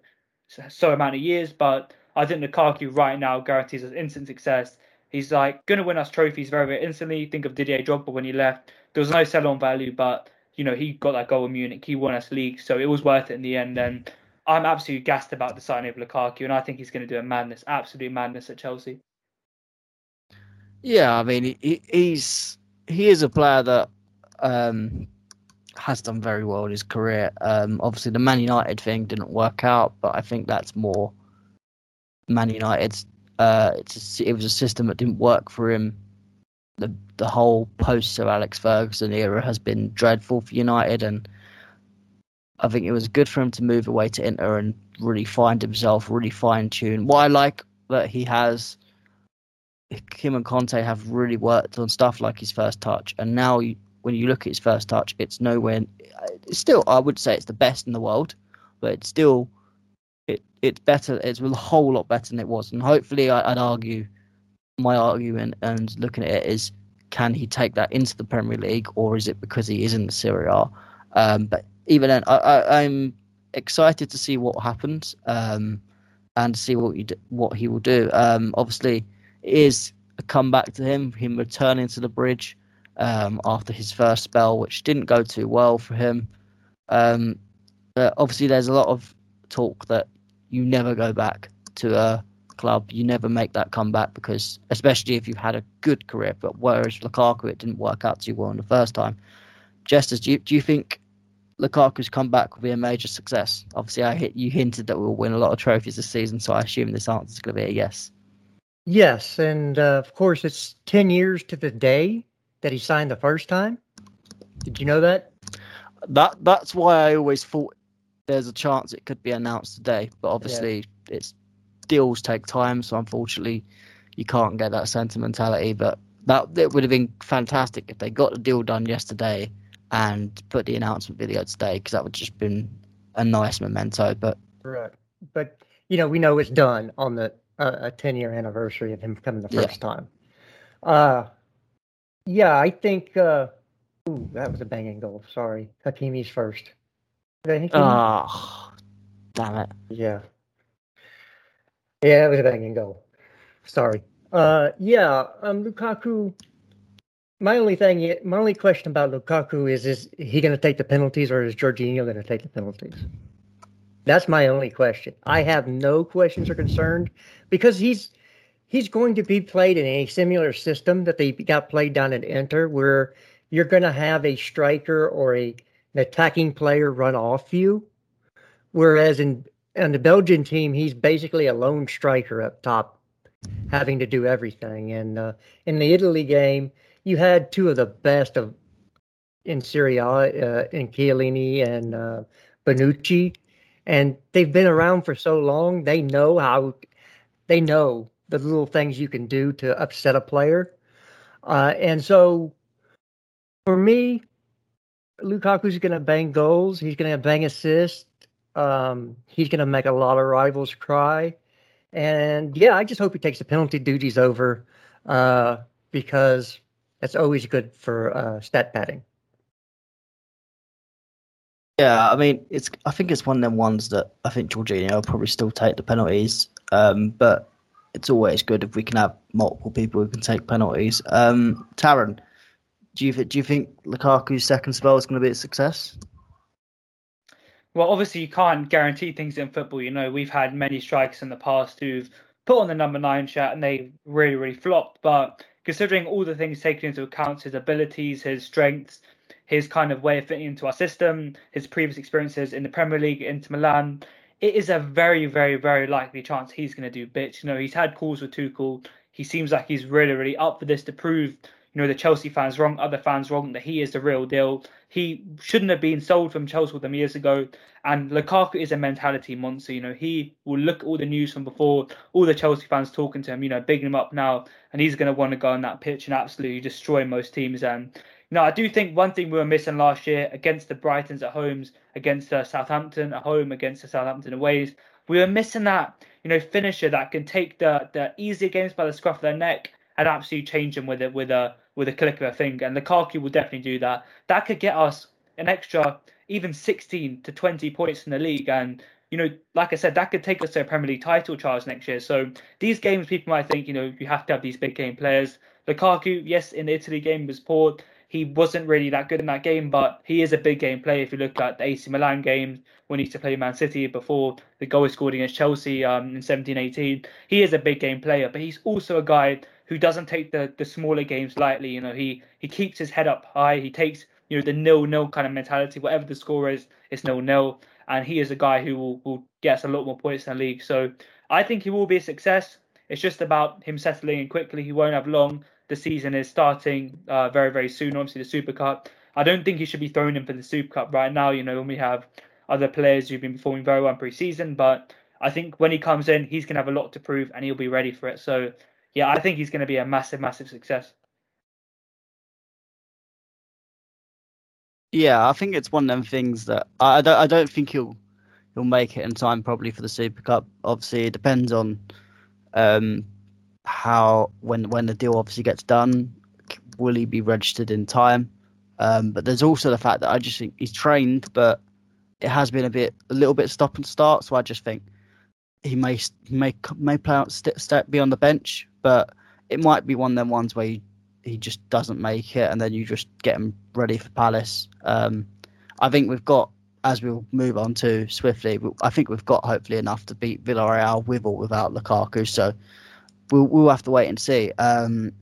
Speaker 3: so amount of years, but I think Lukaku right now guarantees us instant success. He's like going to win us trophies very, very instantly. Think of Didier Drogba when he left. There was no sell-on value, but you know he got that goal in Munich. He won us league, so it was worth it in the end. And I'm absolutely gassed about the signing of Lukaku, and I think he's going to do a madness, absolute madness at Chelsea.
Speaker 1: Yeah, I mean, he, he's he is a player that um, has done very well in his career. Um, obviously, the Man United thing didn't work out, but I think that's more Man United's. Uh, it's a, it was a system that didn't work for him. The the whole post Sir Alex Ferguson era has been dreadful for United, and I think it was good for him to move away to Inter and really find himself, really fine tune. What I like that he has, him and Conte have really worked on stuff like his first touch, and now you, when you look at his first touch, it's nowhere. It's still, I would say, it's the best in the world, but it's still, it it's better. It's a whole lot better than it was, and hopefully, I, I'd argue, my argument and looking at it is, can he take that into the Premier League, or is it because he is in the Serie A? Um, but even then, I, am excited to see what happens um, and see what you do, what he will do. Um, obviously, it is a comeback to him, him returning to the bridge um, after his first spell, which didn't go too well for him. Um, obviously, there's a lot of talk that you never go back to a club, you never make that comeback because, especially if you've had a good career. But whereas Lukaku, it didn't work out too well in the first time. Jesters, do you, do you think Lukaku's comeback will be a major success? Obviously, I hit, you hinted that we'll win a lot of trophies this season, so I assume this answer is going to be a yes.
Speaker 2: Yes, and uh, of course, it's 10 years to the day that he signed the first time. Did you know that?
Speaker 1: That That's why I always thought there's a chance it could be announced today, but obviously, yeah. it's deals take time, so unfortunately, you can't get that sentimentality. But that it would have been fantastic if they got the deal done yesterday and put the announcement video today because that would just been a nice memento. But
Speaker 2: right, but you know we know it's done on the uh, a ten year anniversary of him coming the first yeah. time. Uh, yeah, I think. Uh, ooh, that was a banging goal. Sorry, Hakimi's first.
Speaker 1: Oh, damn it!
Speaker 2: Yeah, yeah, it was a banging goal. Sorry. Uh, yeah, um, Lukaku my only thing, my only question about Lukaku is: Is he going to take the penalties, or is Jorginho going to take the penalties? That's my only question. I have no questions or concerned because he's he's going to be played in a similar system that they got played down at Inter, where you're going to have a striker or a an attacking player run off you, whereas in on the Belgian team, he's basically a lone striker up top, having to do everything. And uh, in the Italy game you had two of the best of in Serie uh, in Chiellini and uh, Bonucci, and they've been around for so long. They know how they know the little things you can do to upset a player. Uh, and so for me, Lukaku's going to bang goals. He's going to bang assists. Um, he's going to make a lot of rivals cry. And yeah, I just hope he takes the penalty duties over uh, because that's always good for uh, stat padding.
Speaker 1: Yeah, I mean, it's. I think it's one of them ones that I think Jorginho will probably still take the penalties, um, but it's always good if we can have multiple people who can take penalties. Um, Taron, do you do you think Lukaku's second spell is going to be a success?
Speaker 3: Well, obviously you can't guarantee things in football. You know, we've had many strikers in the past who've put on the number nine shirt and they really, really flopped. But considering all the things taken into account, his abilities, his strengths, his kind of way of fitting into our system, his previous experiences in the Premier League, Inter Milan, it is a very, very, very likely chance he's going to do bits. You know, he's had calls with Tuchel. He seems like he's really, really up for this to prove, you know, the Chelsea fans wrong, other fans wrong, that he is the real deal. He shouldn't have been sold from Chelsea with them years ago. And Lukaku is a mentality monster. You know, he will look at all the news from before, all the Chelsea fans talking to him, you know, bigging him up now, and he's going to want to go on that pitch and absolutely destroy most teams. And no, I do think one thing we were missing last year against the Brightons at homes, against uh, Southampton at home, against the Southampton aways, we were missing that, you know, finisher that can take the the easier games by the scruff of their neck and absolutely change them with it with a with a click of a finger. And Lukaku will definitely do that. That could get us an extra even 16 to 20 points in the league and you know, like I said, that could take us to a Premier League title, Charles, next year. So these games, people might think, you know, you have to have these big game players. Lukaku, yes, in the Italy game was poor he wasn't really that good in that game, but he is a big game player. If you look at the AC Milan game when he used to play Man City before the goal he scored against Chelsea um, in 17-18, he is a big game player. But he's also a guy who doesn't take the the smaller games lightly. You know, he he keeps his head up high. He takes you know the nil nil kind of mentality. Whatever the score is, it's nil nil, and he is a guy who will will get a lot more points in the league. So I think he will be a success. It's just about him settling in quickly. He won't have long the season is starting uh, very, very soon. Obviously, the Super Cup. I don't think he should be thrown in for the Super Cup right now. You know, when we have other players who've been performing very well in pre-season, but I think when he comes in, he's going to have a lot to prove and he'll be ready for it. So, yeah, I think he's going to be a massive, massive success.
Speaker 1: Yeah, I think it's one of them things that I don't. I don't think he'll he'll make it in time probably for the Super Cup. Obviously, it depends on um, how when when the deal obviously gets done, will he be registered in time? Um, but there's also the fact that I just think he's trained, but it has been a bit a little bit stop and start. So I just think he may he may may play out st- st- be on the bench, but it might be one of them ones where he, he just doesn't make it, and then you just get him ready for Palace. Um, I think we've got as we'll move on to swiftly. I think we've got hopefully enough to beat Villarreal with or without Lukaku. So we'll we'll have to wait and see. Um,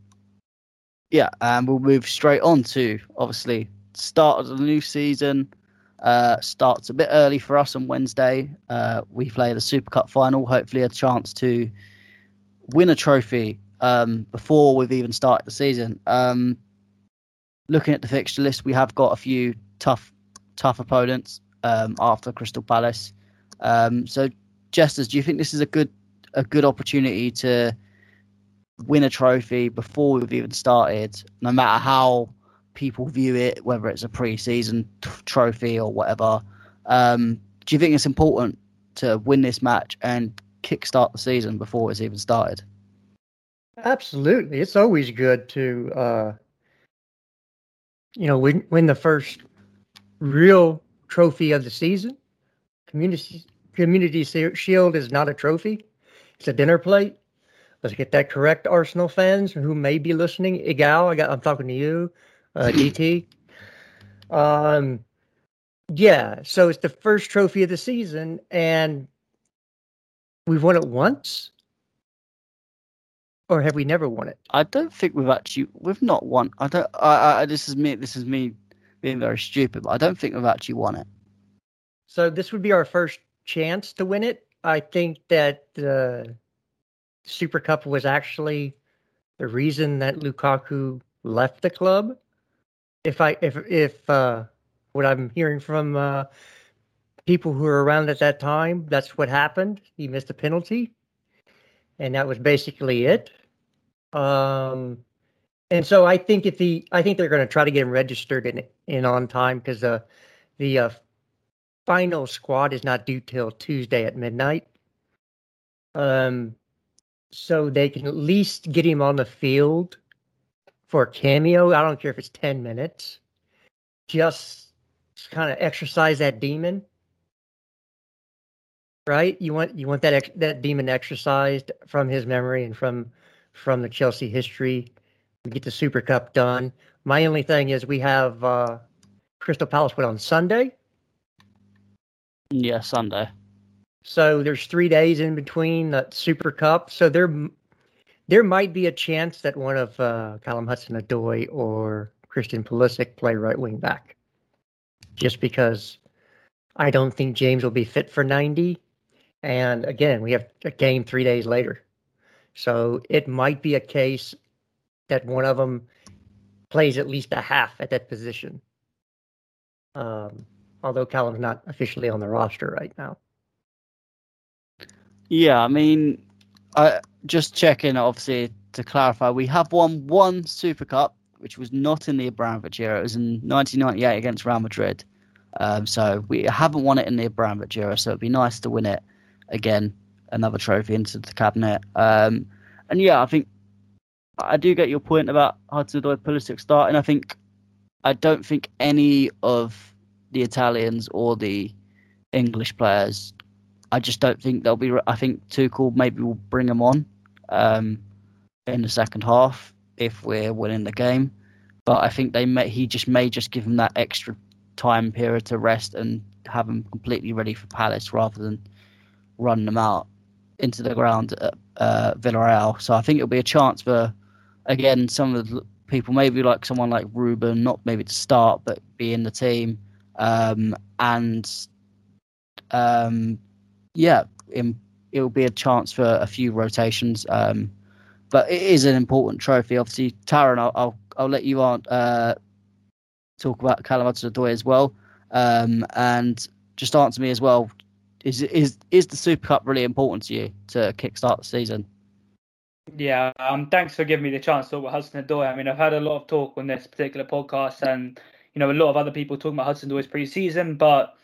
Speaker 1: yeah, and we'll move straight on to obviously start of the new season. Uh, starts a bit early for us on Wednesday. Uh, we play the Super Cup final. Hopefully, a chance to win a trophy um, before we've even started the season. Um, looking at the fixture list, we have got a few tough, tough opponents um, after Crystal Palace. Um, so, Jesters, do you think this is a good, a good opportunity to win a trophy before we've even started, no matter how people view it, whether it's a pre-season t- trophy or whatever. Um, do you think it's important to win this match and kickstart the season before it's even started?
Speaker 2: Absolutely, it's always good to, uh, you know, win win the first real trophy of the season. Community Community Shield is not a trophy; it's a dinner plate. Let's get that correct, Arsenal fans who may be listening. Igal, I got, I'm talking to you, uh, [CLEARS THROAT] DT. Um, yeah, so it's the first trophy of the season, and we've won it once, or have we never won it?
Speaker 1: I don't think we've actually we've not won. I don't. I, I this is me. This is me being very stupid, but I don't think we've actually won it.
Speaker 2: So this would be our first chance to win it. I think that. Uh, Super Cup was actually the reason that Lukaku left the club. If I if if uh, what I'm hearing from uh, people who were around at that time, that's what happened. He missed a penalty, and that was basically it. Um, and so I think if the I think they're going to try to get him registered in in on time because the the uh, final squad is not due till Tuesday at midnight. Um, so they can at least get him on the field for a cameo. I don't care if it's ten minutes. Just kind of exercise that demon, right? You want you want that ex- that demon exercised from his memory and from from the Chelsea history. We get the Super Cup done. My only thing is we have uh, Crystal Palace put on Sunday.
Speaker 1: Yeah, Sunday.
Speaker 2: So there's three days in between the Super Cup. So there, there might be a chance that one of uh, Callum Hudson-Odoi or Christian Pulisic play right wing back, just because I don't think James will be fit for 90. And again, we have a game three days later, so it might be a case that one of them plays at least a half at that position. Um, although Callum's not officially on the roster right now.
Speaker 1: Yeah, I mean, just checking. Obviously, to clarify, we have won one Super Cup, which was not in the Abramovich era. It was in 1998 against Real Madrid. Um, so we haven't won it in the Abramovich era. So it'd be nice to win it again, another trophy into the cabinet. Um, and yeah, I think I do get your point about Hudson-Odoi Pulisic starting. I think I don't think any of the Italians or the English players. I just don't think they'll be. I think Tuchel maybe will bring them on um, in the second half if we're winning the game. But I think they may, he just may just give them that extra time period to rest and have them completely ready for Palace rather than run them out into the ground at uh, Villarreal. So I think it'll be a chance for again some of the people, maybe like someone like Ruben, not maybe to start but be in the team um, and um, yeah, in, it'll be a chance for a few rotations. Um, but it is an important trophy. Obviously, Taron, I'll I'll, I'll let you on uh, talk about Callum Hudson-Odoi as well, um, and just answer me as well. Is is is the Super Cup really important to you to kickstart the season?
Speaker 3: Yeah, um, thanks for giving me the chance to talk about Hudson-Odoi. I mean, I've had a lot of talk on this particular podcast, and you know, a lot of other people talking about Hudson-Odoi's pre-season, but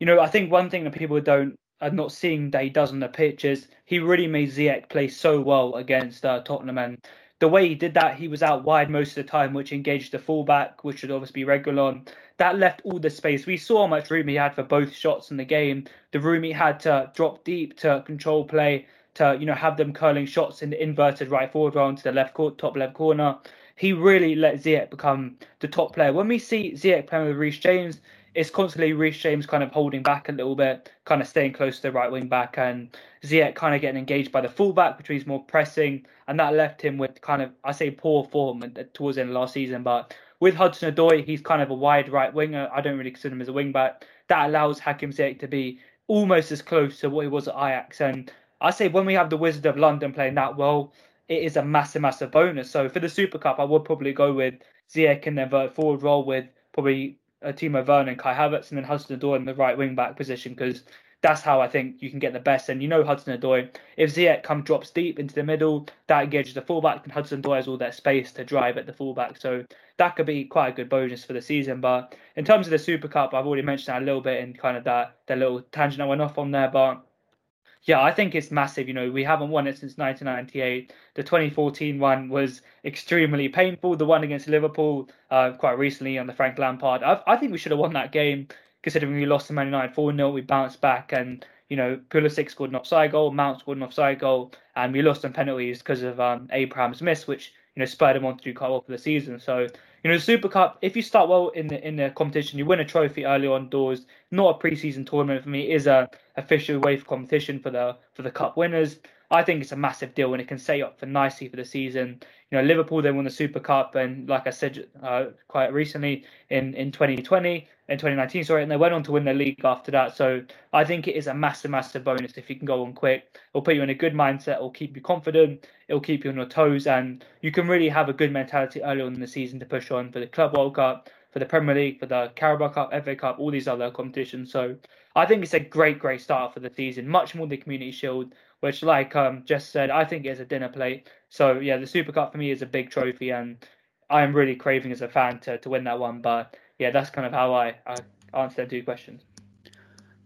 Speaker 3: you know, I think one thing that people don't are not seeing that he does on the pitch is he really made Ziyech play so well against uh, Tottenham, and the way he did that, he was out wide most of the time, which engaged the fullback, which should obviously be Reguilón. That left all the space. We saw how much room he had for both shots in the game. The room he had to drop deep to control play, to you know have them curling shots in the inverted right forward round to the left court, top left corner he really let Ziyech become the top player. When we see Ziyech playing with Reece James, it's constantly Reece James kind of holding back a little bit, kind of staying close to the right wing back, and Ziyech kind of getting engaged by the fullback, which means more pressing, and that left him with kind of I say poor form towards the end of last season. But with Hudson Odoi, he's kind of a wide right winger. I don't really consider him as a wing back. That allows Hakim Ziyech to be almost as close to what he was at Ajax. And I say when we have the Wizard of London playing that well, it is a massive, massive bonus. So for the Super Cup, I would probably go with Ziyech and then forward role with probably Timo Werner and Kai Havertz and then Hudson-Odoi in the right wing back position because that's how I think you can get the best. And you know Hudson-Odoi, if Ziyech comes drops deep into the middle, that engages the fullback, and Hudson-Odoi has all that space to drive at the fullback. So that could be quite a good bonus for the season. But in terms of the Super Cup, I've already mentioned that a little bit in kind of that, that little tangent I went off on there. But yeah, I think it's massive. You know, we haven't won it since 1998. The 2014 one was extremely painful. The one against Liverpool uh, quite recently on the Frank Lampard. I, I think we should have won that game considering we lost to Man United 4 0. We bounced back and, you know, Pulisic scored an offside goal, Mount scored an offside goal, and we lost on penalties because of um, Abraham's miss, which, you know, spurred him on to do quite well for the season. So, you know, the Super Cup, if you start well in the in the competition, you win a trophy early on doors. Not a preseason tournament for me. Is a official way for competition for the for the cup winners. I think it's a massive deal and it can set you up for nicely for the season. You know, Liverpool they won the Super Cup and like I said uh, quite recently in in 2020 in 2019, sorry, and they went on to win the league after that. So I think it is a massive, massive bonus if you can go on quick. It'll put you in a good mindset. It'll keep you confident. It'll keep you on your toes, and you can really have a good mentality early on in the season to push on for the Club World Cup, for the Premier League, for the Carabao Cup, FA Cup, all these other competitions. So I think it's a great, great start for the season, much more the Community Shield, which, like um, Jess said, I think is a dinner plate. So yeah, the Super Cup for me is a big trophy, and I am really craving as a fan to, to win that one. But yeah, that's kind of how I, I answer two questions.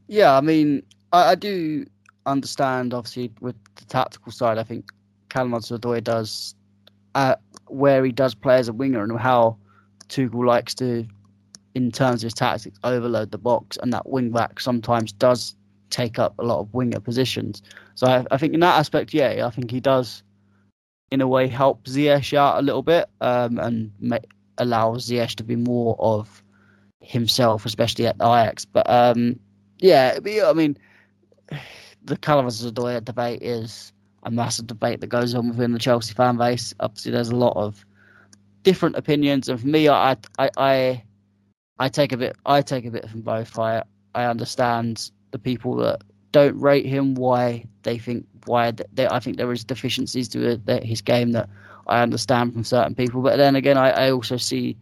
Speaker 1: Yeah, I mean, I, I do understand, obviously, with the tactical side. I think Callum Hudson-Odoi does uh, where he does play as a winger and how Tuchel likes to, in terms of his tactics, overload the box, and that wing back sometimes does take up a lot of winger positions. So I, I think in that aspect, yeah, I think he does, in a way, help Ziyech out a little bit um, and ma- allow Ziyech to be more of himself, especially at Ajax. But um, yeah, I mean, the Hudson-Odoi debate is a massive debate that goes on within the Chelsea fan base. Obviously, there's a lot of different opinions, and for me, I, I, I, I take a bit, I take a bit from both. I, I understand the people that don't rate him, why they think, why they, I think there is deficiencies to his game that I understand from certain people. But then again, I, I also see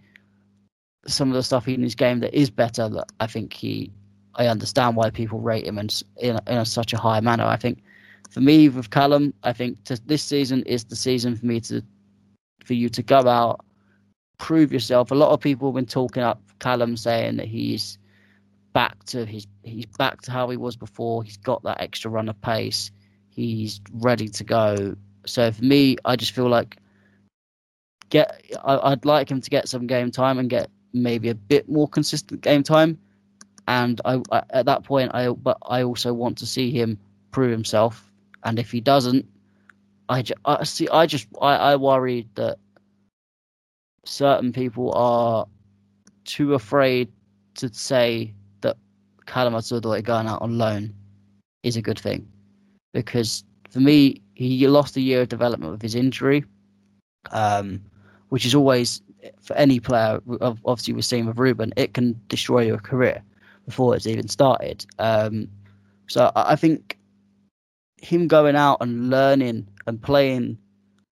Speaker 1: some of the stuff in his game that is better. That I think he, I understand why people rate him in in, in such a high manner. I think for me with Callum, I think to, this season is the season for me to for you to go out, prove yourself. A lot of people have been talking up Callum, saying that he's back to his he's back to how he was before. He's got that extra run of pace. He's ready to go. So for me, I just feel like get I, would like him to get some game time and get maybe a bit more consistent game time. And I, I at that point, I but I also want to see him prove himself and if he doesn't, I, I see. I just I, I worry that certain people are too afraid to say that Callum Hudson-Odoi going out on loan is a good thing, because for me he lost a year of development with his injury, um, which is always for any player. Obviously, we're seeing with Ruben, it can destroy your career before it's even started. Um, so I think him going out and learning and playing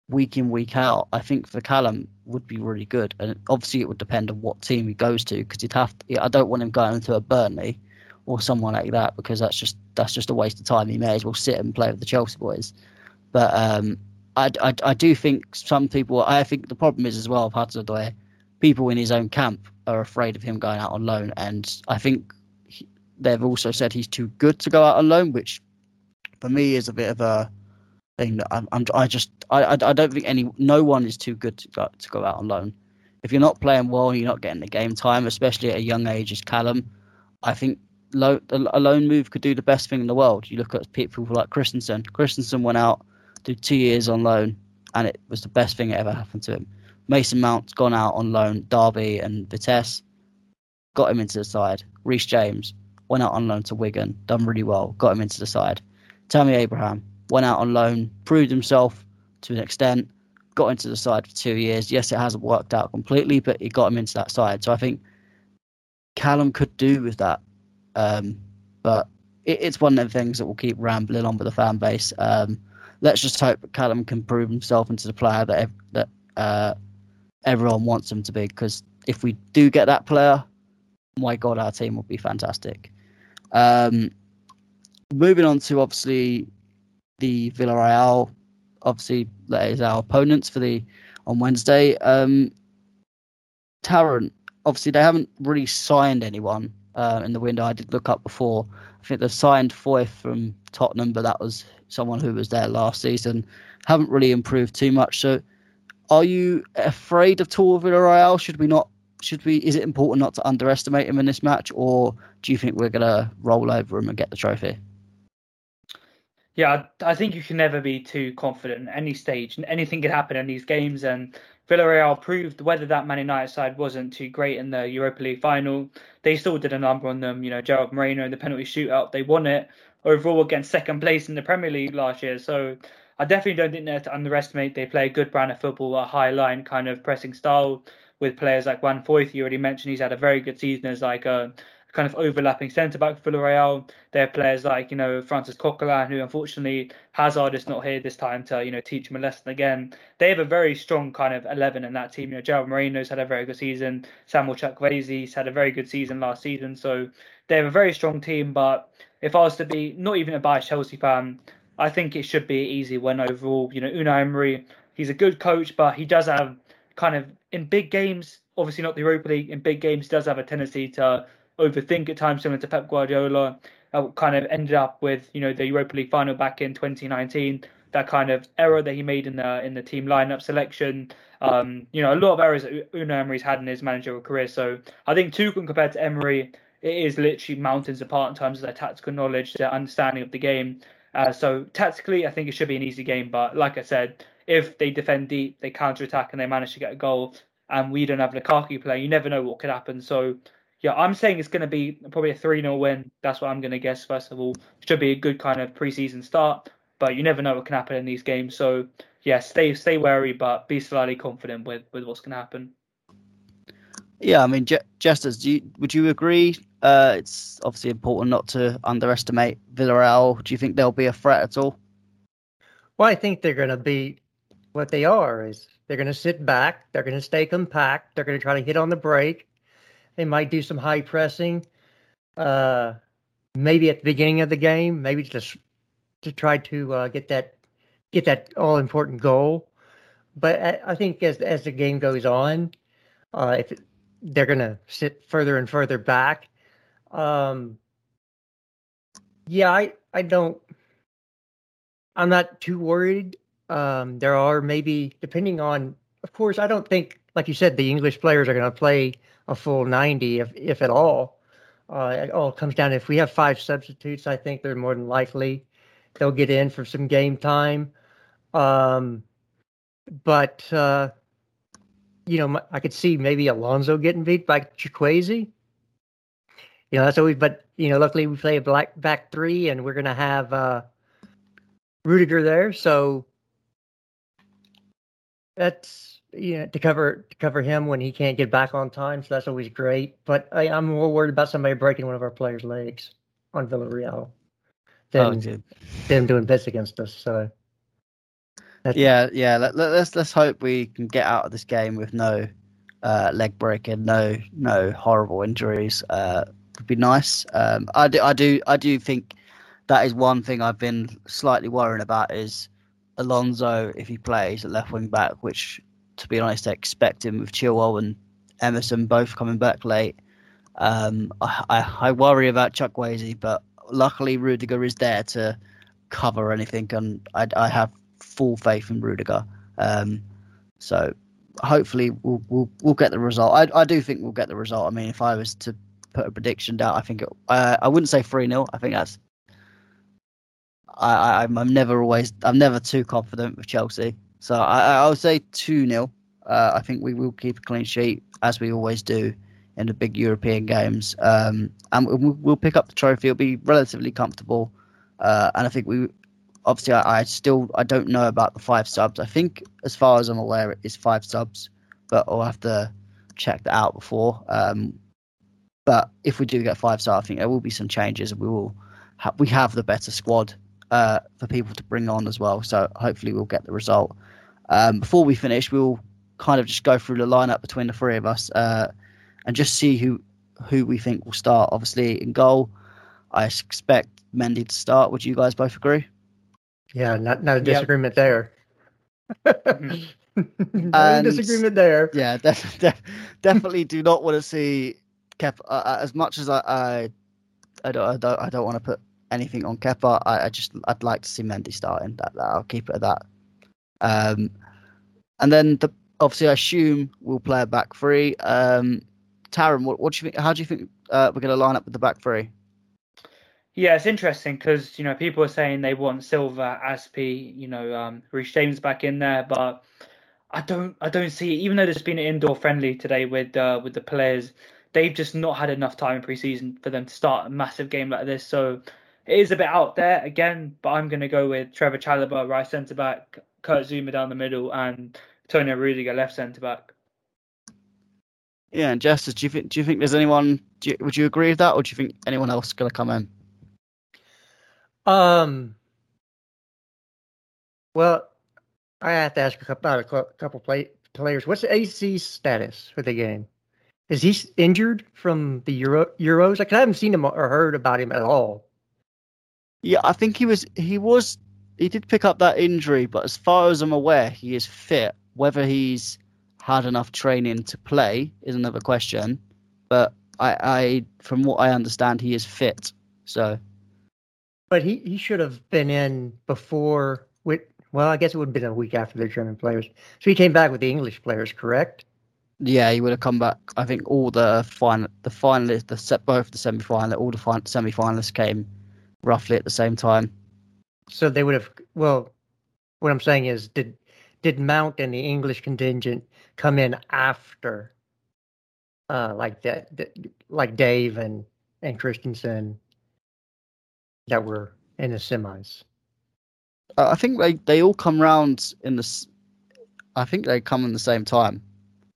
Speaker 1: week in week out, I think for Callum would be really good. And obviously, it would depend on what team he goes to because he'd have. To, I don't want him going to a Burnley or someone like that because that's just that's just a waste of time. He may as well sit and play with the Chelsea boys. But um, I, I, I do think some people. I think the problem is as well Part of Hudson-Odoi, people in his own camp are afraid of him going out on loan, and I think he, they've also said he's too good to go out on loan, which for me is a bit of a thing that I'm, I'm I just I, I don't think any no one is too good to go to go out on loan. If you're not playing well, you're not getting the game time, especially at a young age as Callum. I think lo, a loan move could do the best thing in the world. You look at people like Christensen. Christensen went out, did two years on loan, and it was the best thing that ever happened to him. Mason Mount's gone out on loan, Derby and Vitesse, got him into the side. Reece James went out on loan to Wigan, done really well, got him into the side. Tammy Abraham went out on loan, proved himself to an extent, got into the side for two years. Yes, it hasn't worked out completely, but he got him into that side. So I think Callum could do with that. Um, but it, it's one of the things that will keep rambling on with the fan base. Um, let's just hope Callum can prove himself into the player that that uh, everyone wants him to be. Because if we do get that player, my God, our team will be fantastic. Um, moving on to obviously the Villarreal, obviously that is our opponents for the on Wednesday. Um, Tarrant, obviously they haven't really signed anyone uh, in the window. I did look up before. I think they've signed Foyth from Tottenham, but that was someone who was there last season. Haven't really improved too much. So, are you afraid of Tor Villarreal? Should we not? Should we? Is it important not to underestimate him in this match, or do you think we're gonna roll over him and get the trophy?
Speaker 3: Yeah, I think you can never be too confident at any stage. Anything could happen in these games, and Villarreal proved whether that Man United side wasn't too great in the Europa League final, they still did a number on them. You know, Gerard Moreno in the penalty shootout, they won it overall against second place in the Premier League last year. So I definitely don't think they're to underestimate. They play a good brand of football, a high line kind of pressing style with players like Juan Foyth. You already mentioned he's had a very good season as like a kind of overlapping centre back for Villarreal. They have players like you know Francis Coquelin, who unfortunately Hazard is not here this time to you know teach him a lesson again. They have a very strong kind of eleven in that team. You know, Gerard Moreno's had a very good season. Samuel Chukwueze's had a very good season last season. So they have a very strong team. But if I was to be not even a biased Chelsea fan, I think it should be an easy win overall. You know, Unai Emery, he's a good coach, but he does have kind of in big games, obviously not the Europa League, in big games does have a tendency to overthink at times, similar to Pep Guardiola. Uh, kind of ended up with you know the Europa League final back in 2019. That kind of error that he made in the in the team lineup selection. Um, you know, a lot of errors that Unai Emery's had in his managerial career. So I think Tuchel compared to Emery, it is literally mountains apart in terms of their tactical knowledge, their understanding of the game. Uh, so tactically, I think it should be an easy game. But like I said, if they defend deep, they counter attack, and they manage to get a goal, and we don't have Lukaku playing, you never know what could happen. So yeah, I'm saying it's going to be probably a 3 0 win. That's what I'm going to guess, first of all. Should be a good kind of preseason start, but you never know what can happen in these games. So, yeah, stay stay wary, but be slightly confident with, with what's going to happen.
Speaker 1: Yeah, I mean, Jesters, do you, would you agree? Uh, it's obviously important not to underestimate Villarreal. Do you think they'll be a threat at all?
Speaker 2: Well, I think they're going to be what they are. Is they're going to sit back, they're going to stay compact, they're going to try to hit on the break, they might do some high pressing, uh, maybe at the beginning of the game, maybe just to try to uh, get that get that all important goal. But I, I, think as as the game goes on, uh, if they're going to sit further and further back, um, yeah, I I don't. I'm not too worried. Um, there are maybe depending on, of course, I don't think, like you said, the English players are going to play a full 90, if if at all. Uh, it all comes down if we have five substitutes. I think they're more than likely they'll get in for some game time. Um, but uh, you know, I could see maybe Alonso getting beat by Chukwueze. You know, that's always. But you know, luckily we play a black back three, and we're gonna have uh, Rudiger there, so that's you know, to cover to cover him when he can't get back on time. So that's always great. But I, am more worried about somebody breaking one of our players' legs on Villarreal than oh, them doing bits against us. So
Speaker 1: yeah, yeah. Let, us let's hope we can get out of this game with no uh, leg breaking, no no horrible injuries. Uh, would be nice. Um, I do I do I do think that is one thing I've been slightly worrying about is Alonso if he plays at left wing back, which to be honest, I expect him with Chilwell and Emerson both coming back late. Um, I, I, I, worry about Chuck Chukwueze, but luckily Rudiger is there to cover anything, and I, I have full faith in Rudiger. Um, so hopefully we'll, we'll we'll get the result. I I do think we'll get the result. I mean, if I was to put a prediction down, I think it, uh, I wouldn't say three 0 I think that's. I, I I'm never always I'm never too confident with Chelsea. So I, I'll say 2 0. Uh, I think we will keep a clean sheet as we always do in the big European games. Um, and we'll, we'll, pick up the trophy. It'll be relatively comfortable. Uh, and I think we obviously I, I, still I don't know about the five subs. I think as far as I'm aware it is five subs, but I'll have to check that out before. Um, but if we do get five subs, I think there will be some changes. and We will ha- we have the better squad uh, for people to bring on as well. So hopefully we'll get the result. Um, before we finish, we'll kind of just go through the lineup between the three of us uh, and just see who who we think will start. Obviously, in goal, I expect Mendy to start. Would you guys both agree?
Speaker 2: Yeah, not not a disagreement yep. there. [LAUGHS] no disagreement there.
Speaker 1: Yeah, [LAUGHS] def- def- definitely do not want to see Kepa. Uh, uh, as much as I, I, I don't, I don't, I don't want to put anything on Kepa. I, I just, I'd like to see Mendy starting. That, that I'll keep it at that. Um, and then the, obviously, I assume we'll play a back three. Um, Taron, what, what do you think? How do you think uh, we're going to line up with the back three?
Speaker 3: Yeah, it's interesting because you know people are saying they want Silva, Azpi, you know, um, James back in there, but I don't, I don't see. It. Even though there's been an indoor friendly today with uh, with the players, they've just not had enough time in preseason for them to start a massive game like this. So it is a bit out there again, but I'm going to go with Trevoh Chalobah, right centre back, Kurt Zouma down the middle, and Antonio Rudiger left centre back.
Speaker 1: Yeah, and Justice, do you think do you think there's anyone? You, would you agree with that, or do you think anyone else is going to come in?
Speaker 2: Um. Well, I have to ask about a couple play, players. What's the AC status for the game? Is he injured from the Euro, Euros? Like I haven't seen him or heard about him at all.
Speaker 1: Yeah, I think he was. He was. He did pick up that injury, but as far as I'm aware, he is fit. Whether he's had enough training to play is another question. But I, I from what I understand, he is fit. So.
Speaker 2: But he, he should have been in before. With well, I guess it would have been a week after the German players. So he came back with the English players, correct?
Speaker 1: Yeah, he would have come back. I think all the final, the finalists, the set both the semi final, all the semi finalists came roughly at the same time.
Speaker 2: So they would have. Well, what I'm saying is, did did Mount and the English contingent come in after, uh, like that, like Dave and and Christensen, that were in the semis?
Speaker 1: Uh, I think they they all come round in the. I think they come in the same time.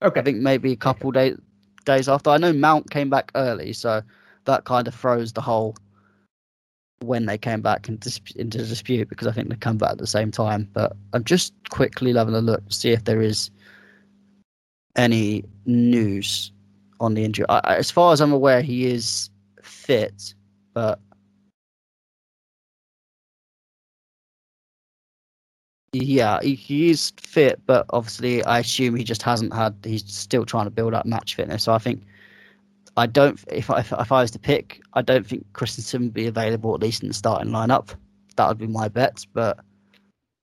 Speaker 2: Okay.
Speaker 1: I think maybe a couple okay. days days after. I know Mount came back early, so that kind of throws the whole when they came back into, into dispute because I think they come back at the same time. But I'm just quickly having a look to see if there is any news on the injury. I, as far as I'm aware, he is fit, but yeah, he, he is fit. But obviously, I assume he just hasn't had. He's still trying to build up match fitness. So I think I don't. If I, if I was to pick, I don't think Christensen would be available at least in the starting lineup. That would be my bet, but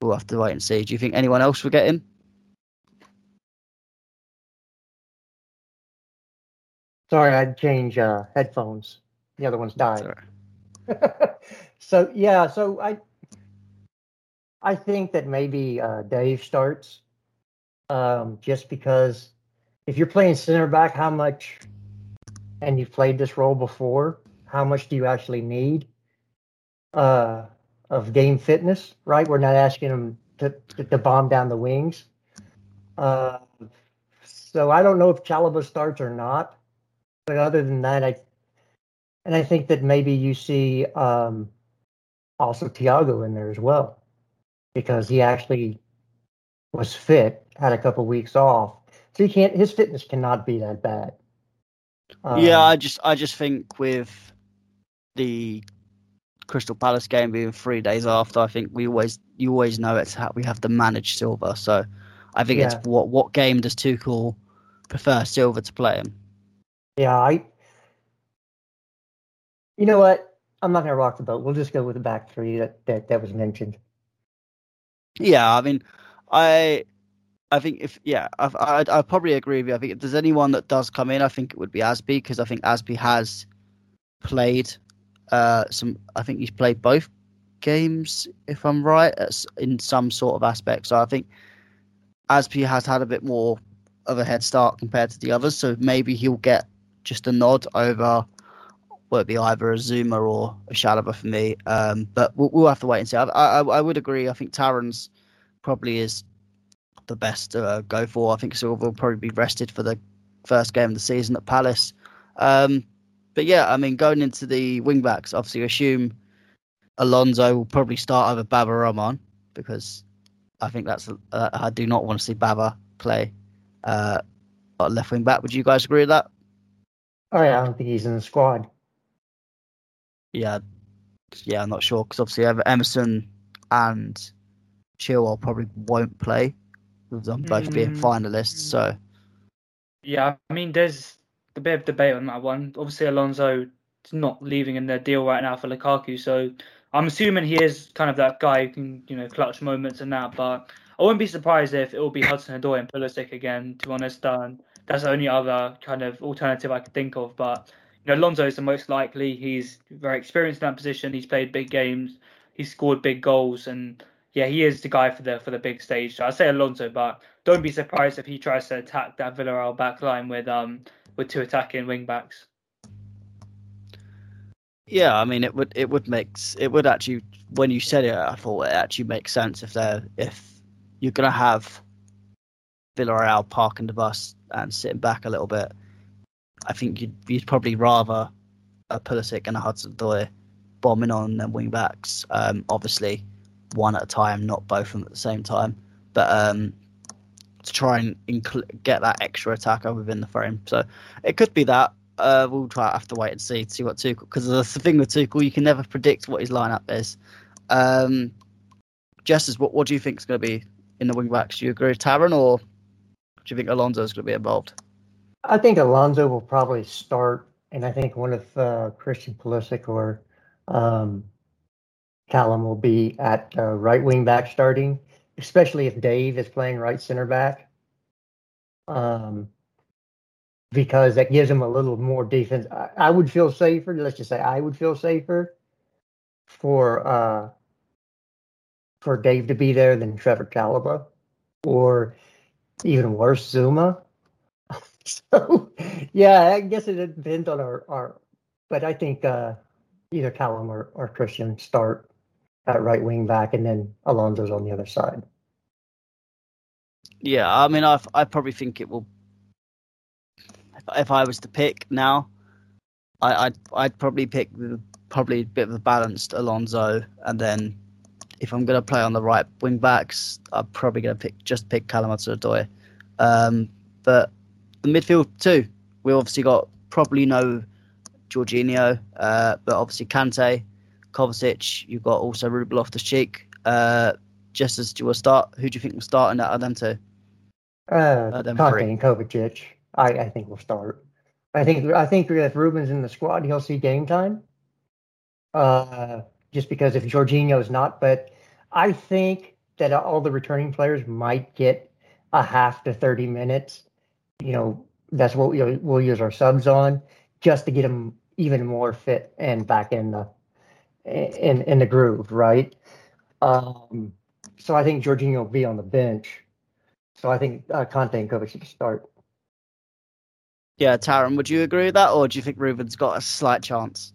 Speaker 1: we'll have to wait and see. Do you think anyone else will get in?
Speaker 2: Sorry, I'd change uh, headphones. The other ones died. [LAUGHS] so yeah, so I I think that maybe uh, Dave starts um, just because if you're playing center back, how much and you've played this role before, how much do you actually need uh, of game fitness? Right, we're not asking them to, to, to bomb down the wings. Uh, so I don't know if Chalobah starts or not, but other than that, I and I think that maybe you see um, also Thiago in there as well because he actually was fit, had a couple weeks off, so he can't. His fitness cannot be that bad.
Speaker 1: Um, yeah, I just I just think with the Crystal Palace game being three days after, I think we always you always know it's how we have to manage Silver. So I think yeah. it's what what game does Tuchel prefer Silver to play him?
Speaker 2: Yeah, I. You know what? I'm not gonna rock the boat. We'll just go with the back three that that, that was mentioned.
Speaker 1: Yeah, I mean, I I think if yeah, I I probably agree with you. I think if there's anyone that does come in, I think it would be Azpi because I think Azpi has played uh some. I think he's played both games, if I'm right, in some sort of aspect. So I think Azpi has had a bit more of a head start compared to the others. So maybe he'll get just a nod over. It be either a Zouma or a Chalobah for me? Um, but we'll, we'll, have to wait and see. I, I, I would agree. I think Tarrant's probably is the best to uh, go for. I think Silva will probably be rested for the first game of the season at Palace. Um, but yeah, I mean, going into the wing backs, obviously, assume Alonso will probably start over Baba Rahman because I think that's uh, I do not want to see Baba play uh, left wing back. Would you guys agree with that?
Speaker 2: Oh yeah, I don't think he's in the squad.
Speaker 1: Yeah, yeah, I'm not sure because obviously Emerson and Chilwell probably won't play with them both mm. being finalists. So,
Speaker 3: yeah, I mean, there's a bit of debate on that one. Obviously, Alonso is not leaving in their deal right now for Lukaku, so I'm assuming he is kind of that guy who can, you know, clutch moments and that. But I wouldn't be surprised if it will be Hudson Odoi and Pulisic again. To be honest, um, that's the only other kind of alternative I could think of. But you know, is the most likely. He's very experienced in that position. He's played big games. He's scored big goals, and yeah, he is the guy for the for the big stage. So I say Alonso, but don't be surprised if he tries to attack that Villarreal back line with um with two attacking wing backs.
Speaker 1: Yeah, I mean it would it would make it would actually when you said it, I thought it actually makes sense if they're if you're gonna have Villarreal parking the bus and sitting back a little bit, I think you'd, you'd probably rather a Pulisic and a Hudson-Odoi bombing on them wing backs. Um, obviously, one at a time, not both of them at the same time. But um, to try and incl- get that extra attacker within the frame. So it could be that. Uh, we'll try have to wait and see to see what Tuchel because the thing with Tuchel, you can never predict what his lineup is. Um, what what do you think is going to be in the wing backs? Do you agree with Taron or do you think Alonso is going to be involved?
Speaker 2: I think Alonso will probably start, and I think one of uh, Christian Pulisic or um, Callum will be at uh, right wing back starting, especially if Dave is playing right center back. Um, because that gives him a little more defense. I, I, would feel safer. Let's just say I would feel safer for uh, for Dave to be there than Trevoh Chalobah, or even worse, Zouma. [LAUGHS] so yeah, I guess it depends on our, our but I think uh, either Callum or, or Christian start at right wing back, and then Alonso's on the other side.
Speaker 1: Yeah, I mean, I I probably think it will. If, if I was to pick now, I I'd, I'd probably pick the, probably a bit of a balanced Alonso, and then if I'm going to play on the right wing backs, I'm probably going to pick just pick Callum Hudson-Odoi. Um, but the midfield too, we obviously got probably no Jorginho, uh, but obviously Kante, Kovacic. You've got also Ruben Loftus-Cheek. Uh, just as you will start, who do you think will start in that of them two?
Speaker 2: Uh, Kante and Kovacic. I, I think we'll start. I think I think if Ruben's in the squad, he'll see game time. Uh, just because if Jorginho is not, but I think that all the returning players might get a half to 30 minutes. You know, that's what we'll, we'll use our subs on just to get them even more fit and back in the in in the groove, right? Um, so I think Jorginho will be on the bench. So I think uh, Kante and Kovacic should start.
Speaker 1: Yeah, Taron, would you agree with that, or do you think Ruben's got a slight chance?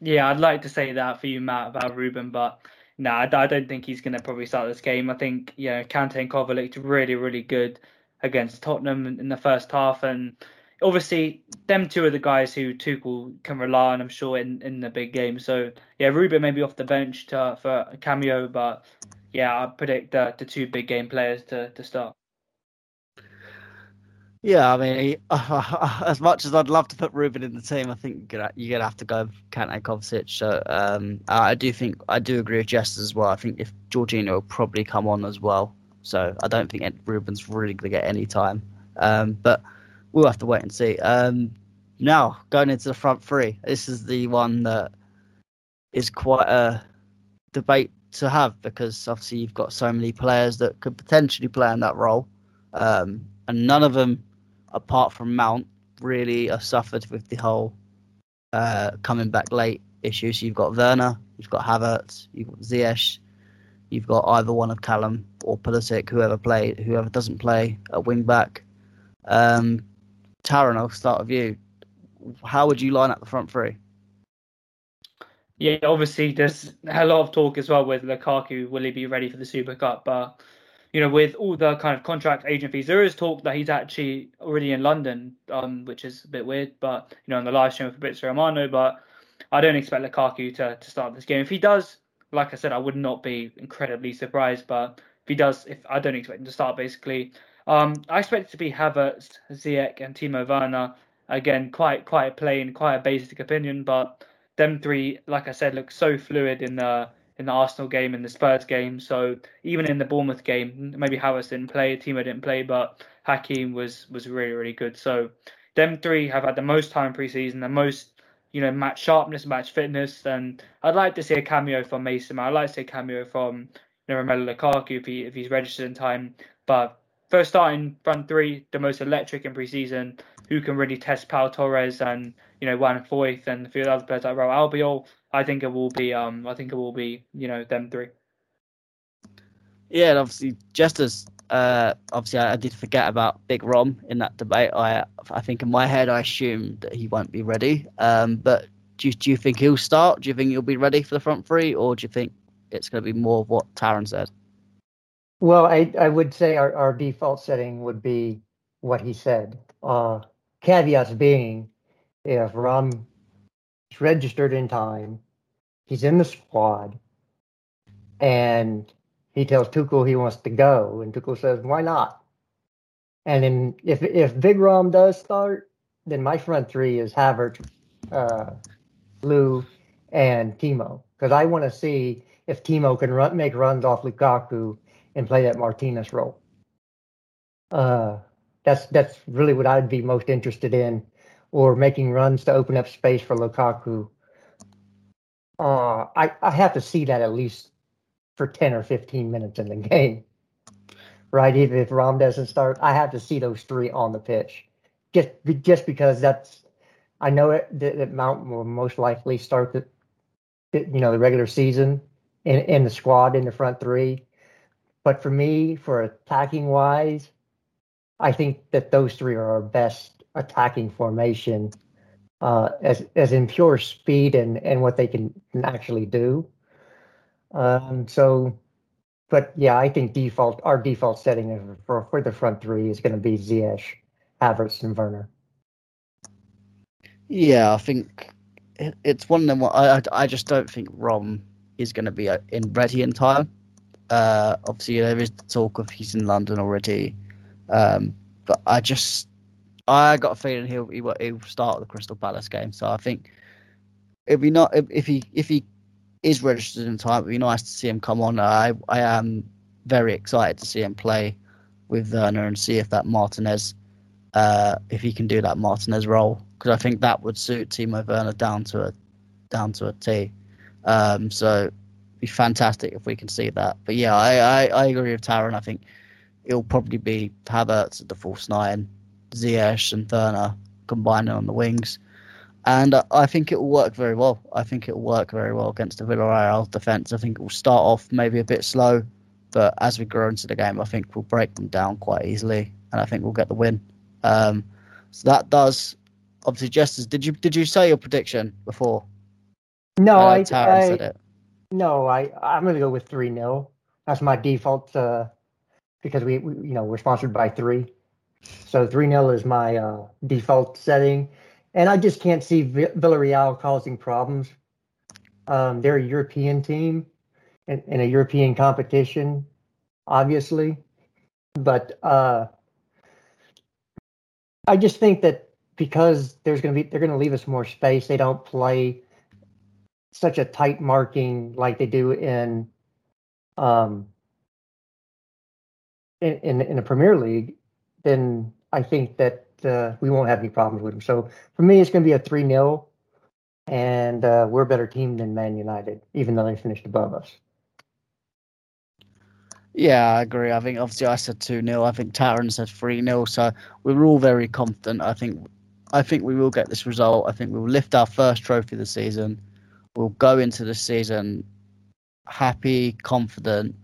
Speaker 3: Yeah, I'd like to say that for you, Matt, about Ruben, but no, nah, I don't think he's going to probably start this game. I think, yeah, Kante and Kovacic looked really, really good against Tottenham in the first half, and obviously them two are the guys who Tuchel can rely on, I'm sure, in, in the big game. So yeah, Ruben may be off the bench to, for a cameo, but yeah, I predict the, the two big game players to, to start.
Speaker 1: Yeah, I mean, uh, [LAUGHS] as much as I'd love to put Ruben in the team, I think you're gonna, have to go Kante Kovacic. So um, I do think I do agree with Jess as well. I think if Jorginho will probably come on as well. So I don't think Ruben's really going to get any time. Um, but we'll have to wait and see. Um, now going into the front three, this is the one that is quite a debate to have because obviously you've got so many players that could potentially play in that role, um, and none of them, apart from Mount, really have suffered with the whole uh, coming back late issue. So you've got Werner, you've got Havertz, you've got Ziyech, you've got either one of Callum or Pulisic, whoever play, whoever doesn't play at wing back. Um, Taron, I'll start with you. How would you line up the front three?
Speaker 3: Yeah, obviously there's a lot of talk as well with Lukaku. Will he be ready for the Super Cup? But you know, with all the kind of contract agent fees, there is talk that he's actually already in London, um, which is a bit weird. But you know, on the live stream for Fabrizio Romano, but I don't expect Lukaku to to start this game. If he does, like I said, I would not be incredibly surprised. But if he does, if I don't expect him to start, basically, um, I expect it to be Havertz, Ziyech, and Timo Werner. Again, quite quite plain, quite a basic opinion, but them three, like I said, look so fluid in the in the Arsenal game in the Spurs game. So even in the Bournemouth game, maybe Havertz didn't play, Timo didn't play, but Hakim was was really really good. So them three have had the most time preseason, the most you know match sharpness, match fitness, and I'd like to see a cameo from Mason. I'd like to see a cameo from you know, Romelu Lukaku if he if he's registered in time. But first starting front three, the most electric in preseason, who can really test Pau Torres and you know Juan Foyth and a few other players like Raul Albiol. I think it will be um I think it will be you know them three.
Speaker 1: Yeah, and obviously just as uh, obviously I, I, did forget about Big Rom in that debate. I I think in my head I assumed that he won't be ready. Um, but do you, do you think he'll start? Do you think he'll be ready for the front three, or do you think it's going to be more of what Taron said?
Speaker 2: Well, I, I would say our, our default setting would be what he said. Uh, caveats being, if Rom is registered in time, he's in the squad, and he tells Tuchel he wants to go, and Tuchel says, "Why not?" And then if if Big Rom does start, then my front three is Havertz, uh, Lou, and Timo, because I want to see if Timo can run, make runs off Lukaku and play that Martinez role. Uh, that's that's really what I'd be most interested in, or making runs to open up space for Lukaku. Uh, I I have to see that at least for ten or fifteen minutes in the game, right? Even if Rom doesn't start, I have to see those three on the pitch, just just because that's I know it that, that Mount will most likely start the, you know the regular season in in the squad in the front three, but for me, for attacking wise, I think that those three are our best attacking formation uh, as as in pure speed and and what they can actually do. Um, so, but yeah, I think default our default setting for for the front three is going to be Ziyech, Havertz, and Werner.
Speaker 1: Yeah, I think it's one of them. I I just don't think Rom is going to be uh, in ready in time. Uh, obviously, there is talk of he's in London already. Um, but I just, I got a feeling he'll he'll start the Crystal Palace game. So I think it'd be not if, if he if he is registered in time, it'd be nice to see him come on. I I am very excited to see him play with Werner and see if that Martinez, uh, if he can do that Martinez role, because I think that would suit Timo Werner down to a down to a T. Um, so be fantastic if we can see that. But yeah, I, I, I agree with Taron. I think it'll probably be Havertz at the false nine, Ziyech and Werner combining on the wings. And I think it will work very well. I think it will work very well against the Villarreal defence. I think it will start off maybe a bit slow, but as we grow into the game, I think we'll break them down quite easily, and I think we'll get the win. Um, so that does obviously. Jesters, did you did you say your prediction before?
Speaker 2: No, uh, I, I no, I I'm going to go with three 0 That's my default uh, because we, we, you know we're sponsored by three, so three 0 is my uh, default setting, and I just can't see Villarreal causing problems. Um, they're a European team in, in, a European competition, obviously, but uh, I just think that because there's going to be they're going to leave us more space. They don't play such a tight marking like they do in um, in, in, in the Premier League, then I think that uh, we won't have any problems with them. So for me, it's going to be a 3 0, and uh, we're a better team than Man United, even though they finished above us.
Speaker 1: Yeah, I agree. I think obviously I said 2 0. I think Taron said 3 0. So we were all very confident. I think I think we will get this result. I think we will lift our first trophy of the season. We'll go into the season happy, confident,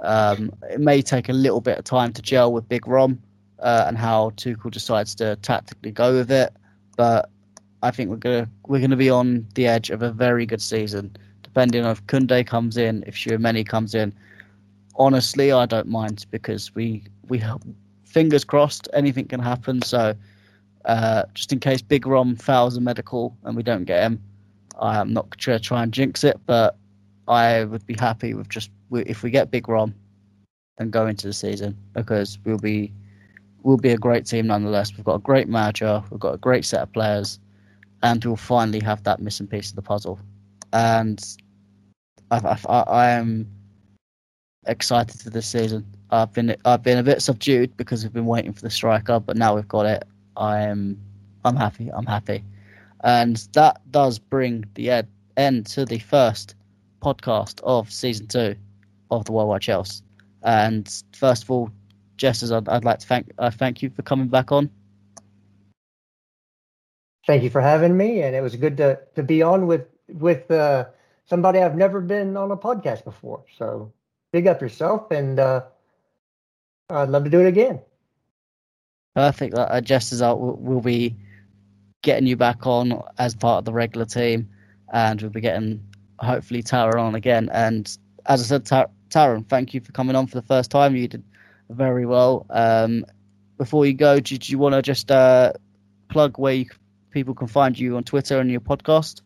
Speaker 1: um, it may take a little bit of time to gel with Big Rom uh, and how Tuchel decides to tactically go with it, but I think we're gonna we're gonna be on the edge of a very good season. Depending on if Kounde comes in, if Tchouameni comes in. Honestly, I don't mind because we we fingers crossed anything can happen. So uh, just in case Big Rom fails a medical and we don't get him, I'm not going to try and jinx it, but I would be happy with just if we get Big Rom and go into the season because we'll be we'll be a great team nonetheless. We've got a great manager, we've got a great set of players, and we'll finally have that missing piece of the puzzle. And I, I, I am excited for this season. I've been I've been a bit subdued because we've been waiting for the striker, but now we've got it. I am I'm happy. I'm happy, and that does bring the ed, end to the first podcast of season two of the Worldwide Chelsea. And first of all, Jess, I'd, I'd like to thank uh, thank you for coming back on.
Speaker 2: Thank you for having me, and it was good to to be on with with uh, somebody I've never been on a podcast before. So big up yourself, and uh, I'd love to do it again.
Speaker 1: Perfect. Uh, just as I will we'll be getting you back on as part of the regular team, and we'll be getting hopefully Taron on again. And as I said, Tar- Taron, thank you for coming on for the first time. You did very well. Um, before you go, did you want to just uh, plug where you, people can find you on Twitter and your podcast?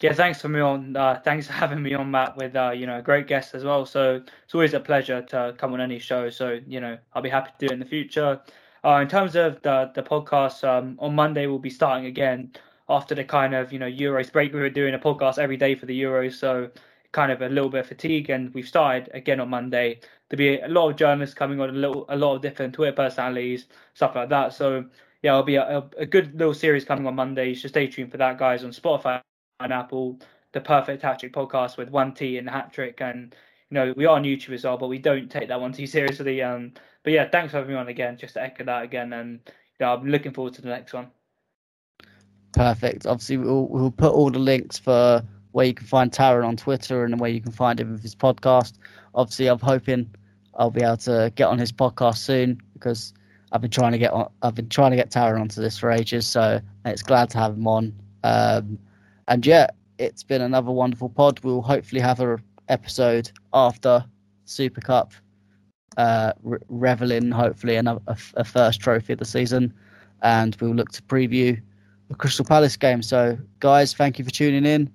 Speaker 3: Yeah, thanks for me on. Uh, thanks for having me on, Matt, with uh, you know a great guest as well. So it's always a pleasure to come on any show. So you know I'll be happy to do it in the future. Uh, in terms of the the podcast, um, on Monday we'll be starting again after the kind of you know Euros break. We were doing a podcast every day for the Euros, so kind of a little bit of fatigue, and we've started again on Monday. There'll be a lot of journalists coming on, a little, a lot of different Twitter personalities, stuff like that. So yeah, it'll be a, a good little series coming on Monday. So stay tuned for that, guys, on Spotify and Apple. The Perfect Hat Trick podcast with one T and hat trick, and you know we are on YouTube as well, but we don't take that one too seriously. Um, but yeah, thanks for having me on again. Just to echo that again, and you know, I'm looking forward to the next one.
Speaker 1: Perfect. Obviously, we'll, we'll put all the links for where you can find Taron on Twitter and where you can find him with his podcast. Obviously, I'm hoping I'll be able to get on his podcast soon because I've been trying to get on. I've been trying to get Taron onto this for ages, so it's glad to have him on. Um, and yeah, it's been another wonderful pod. We'll hopefully have a episode after Super Cup, uh, re- reveling hopefully another, a, a first trophy of the season, and we'll look to preview the Crystal Palace game. So, guys, thank you for tuning in.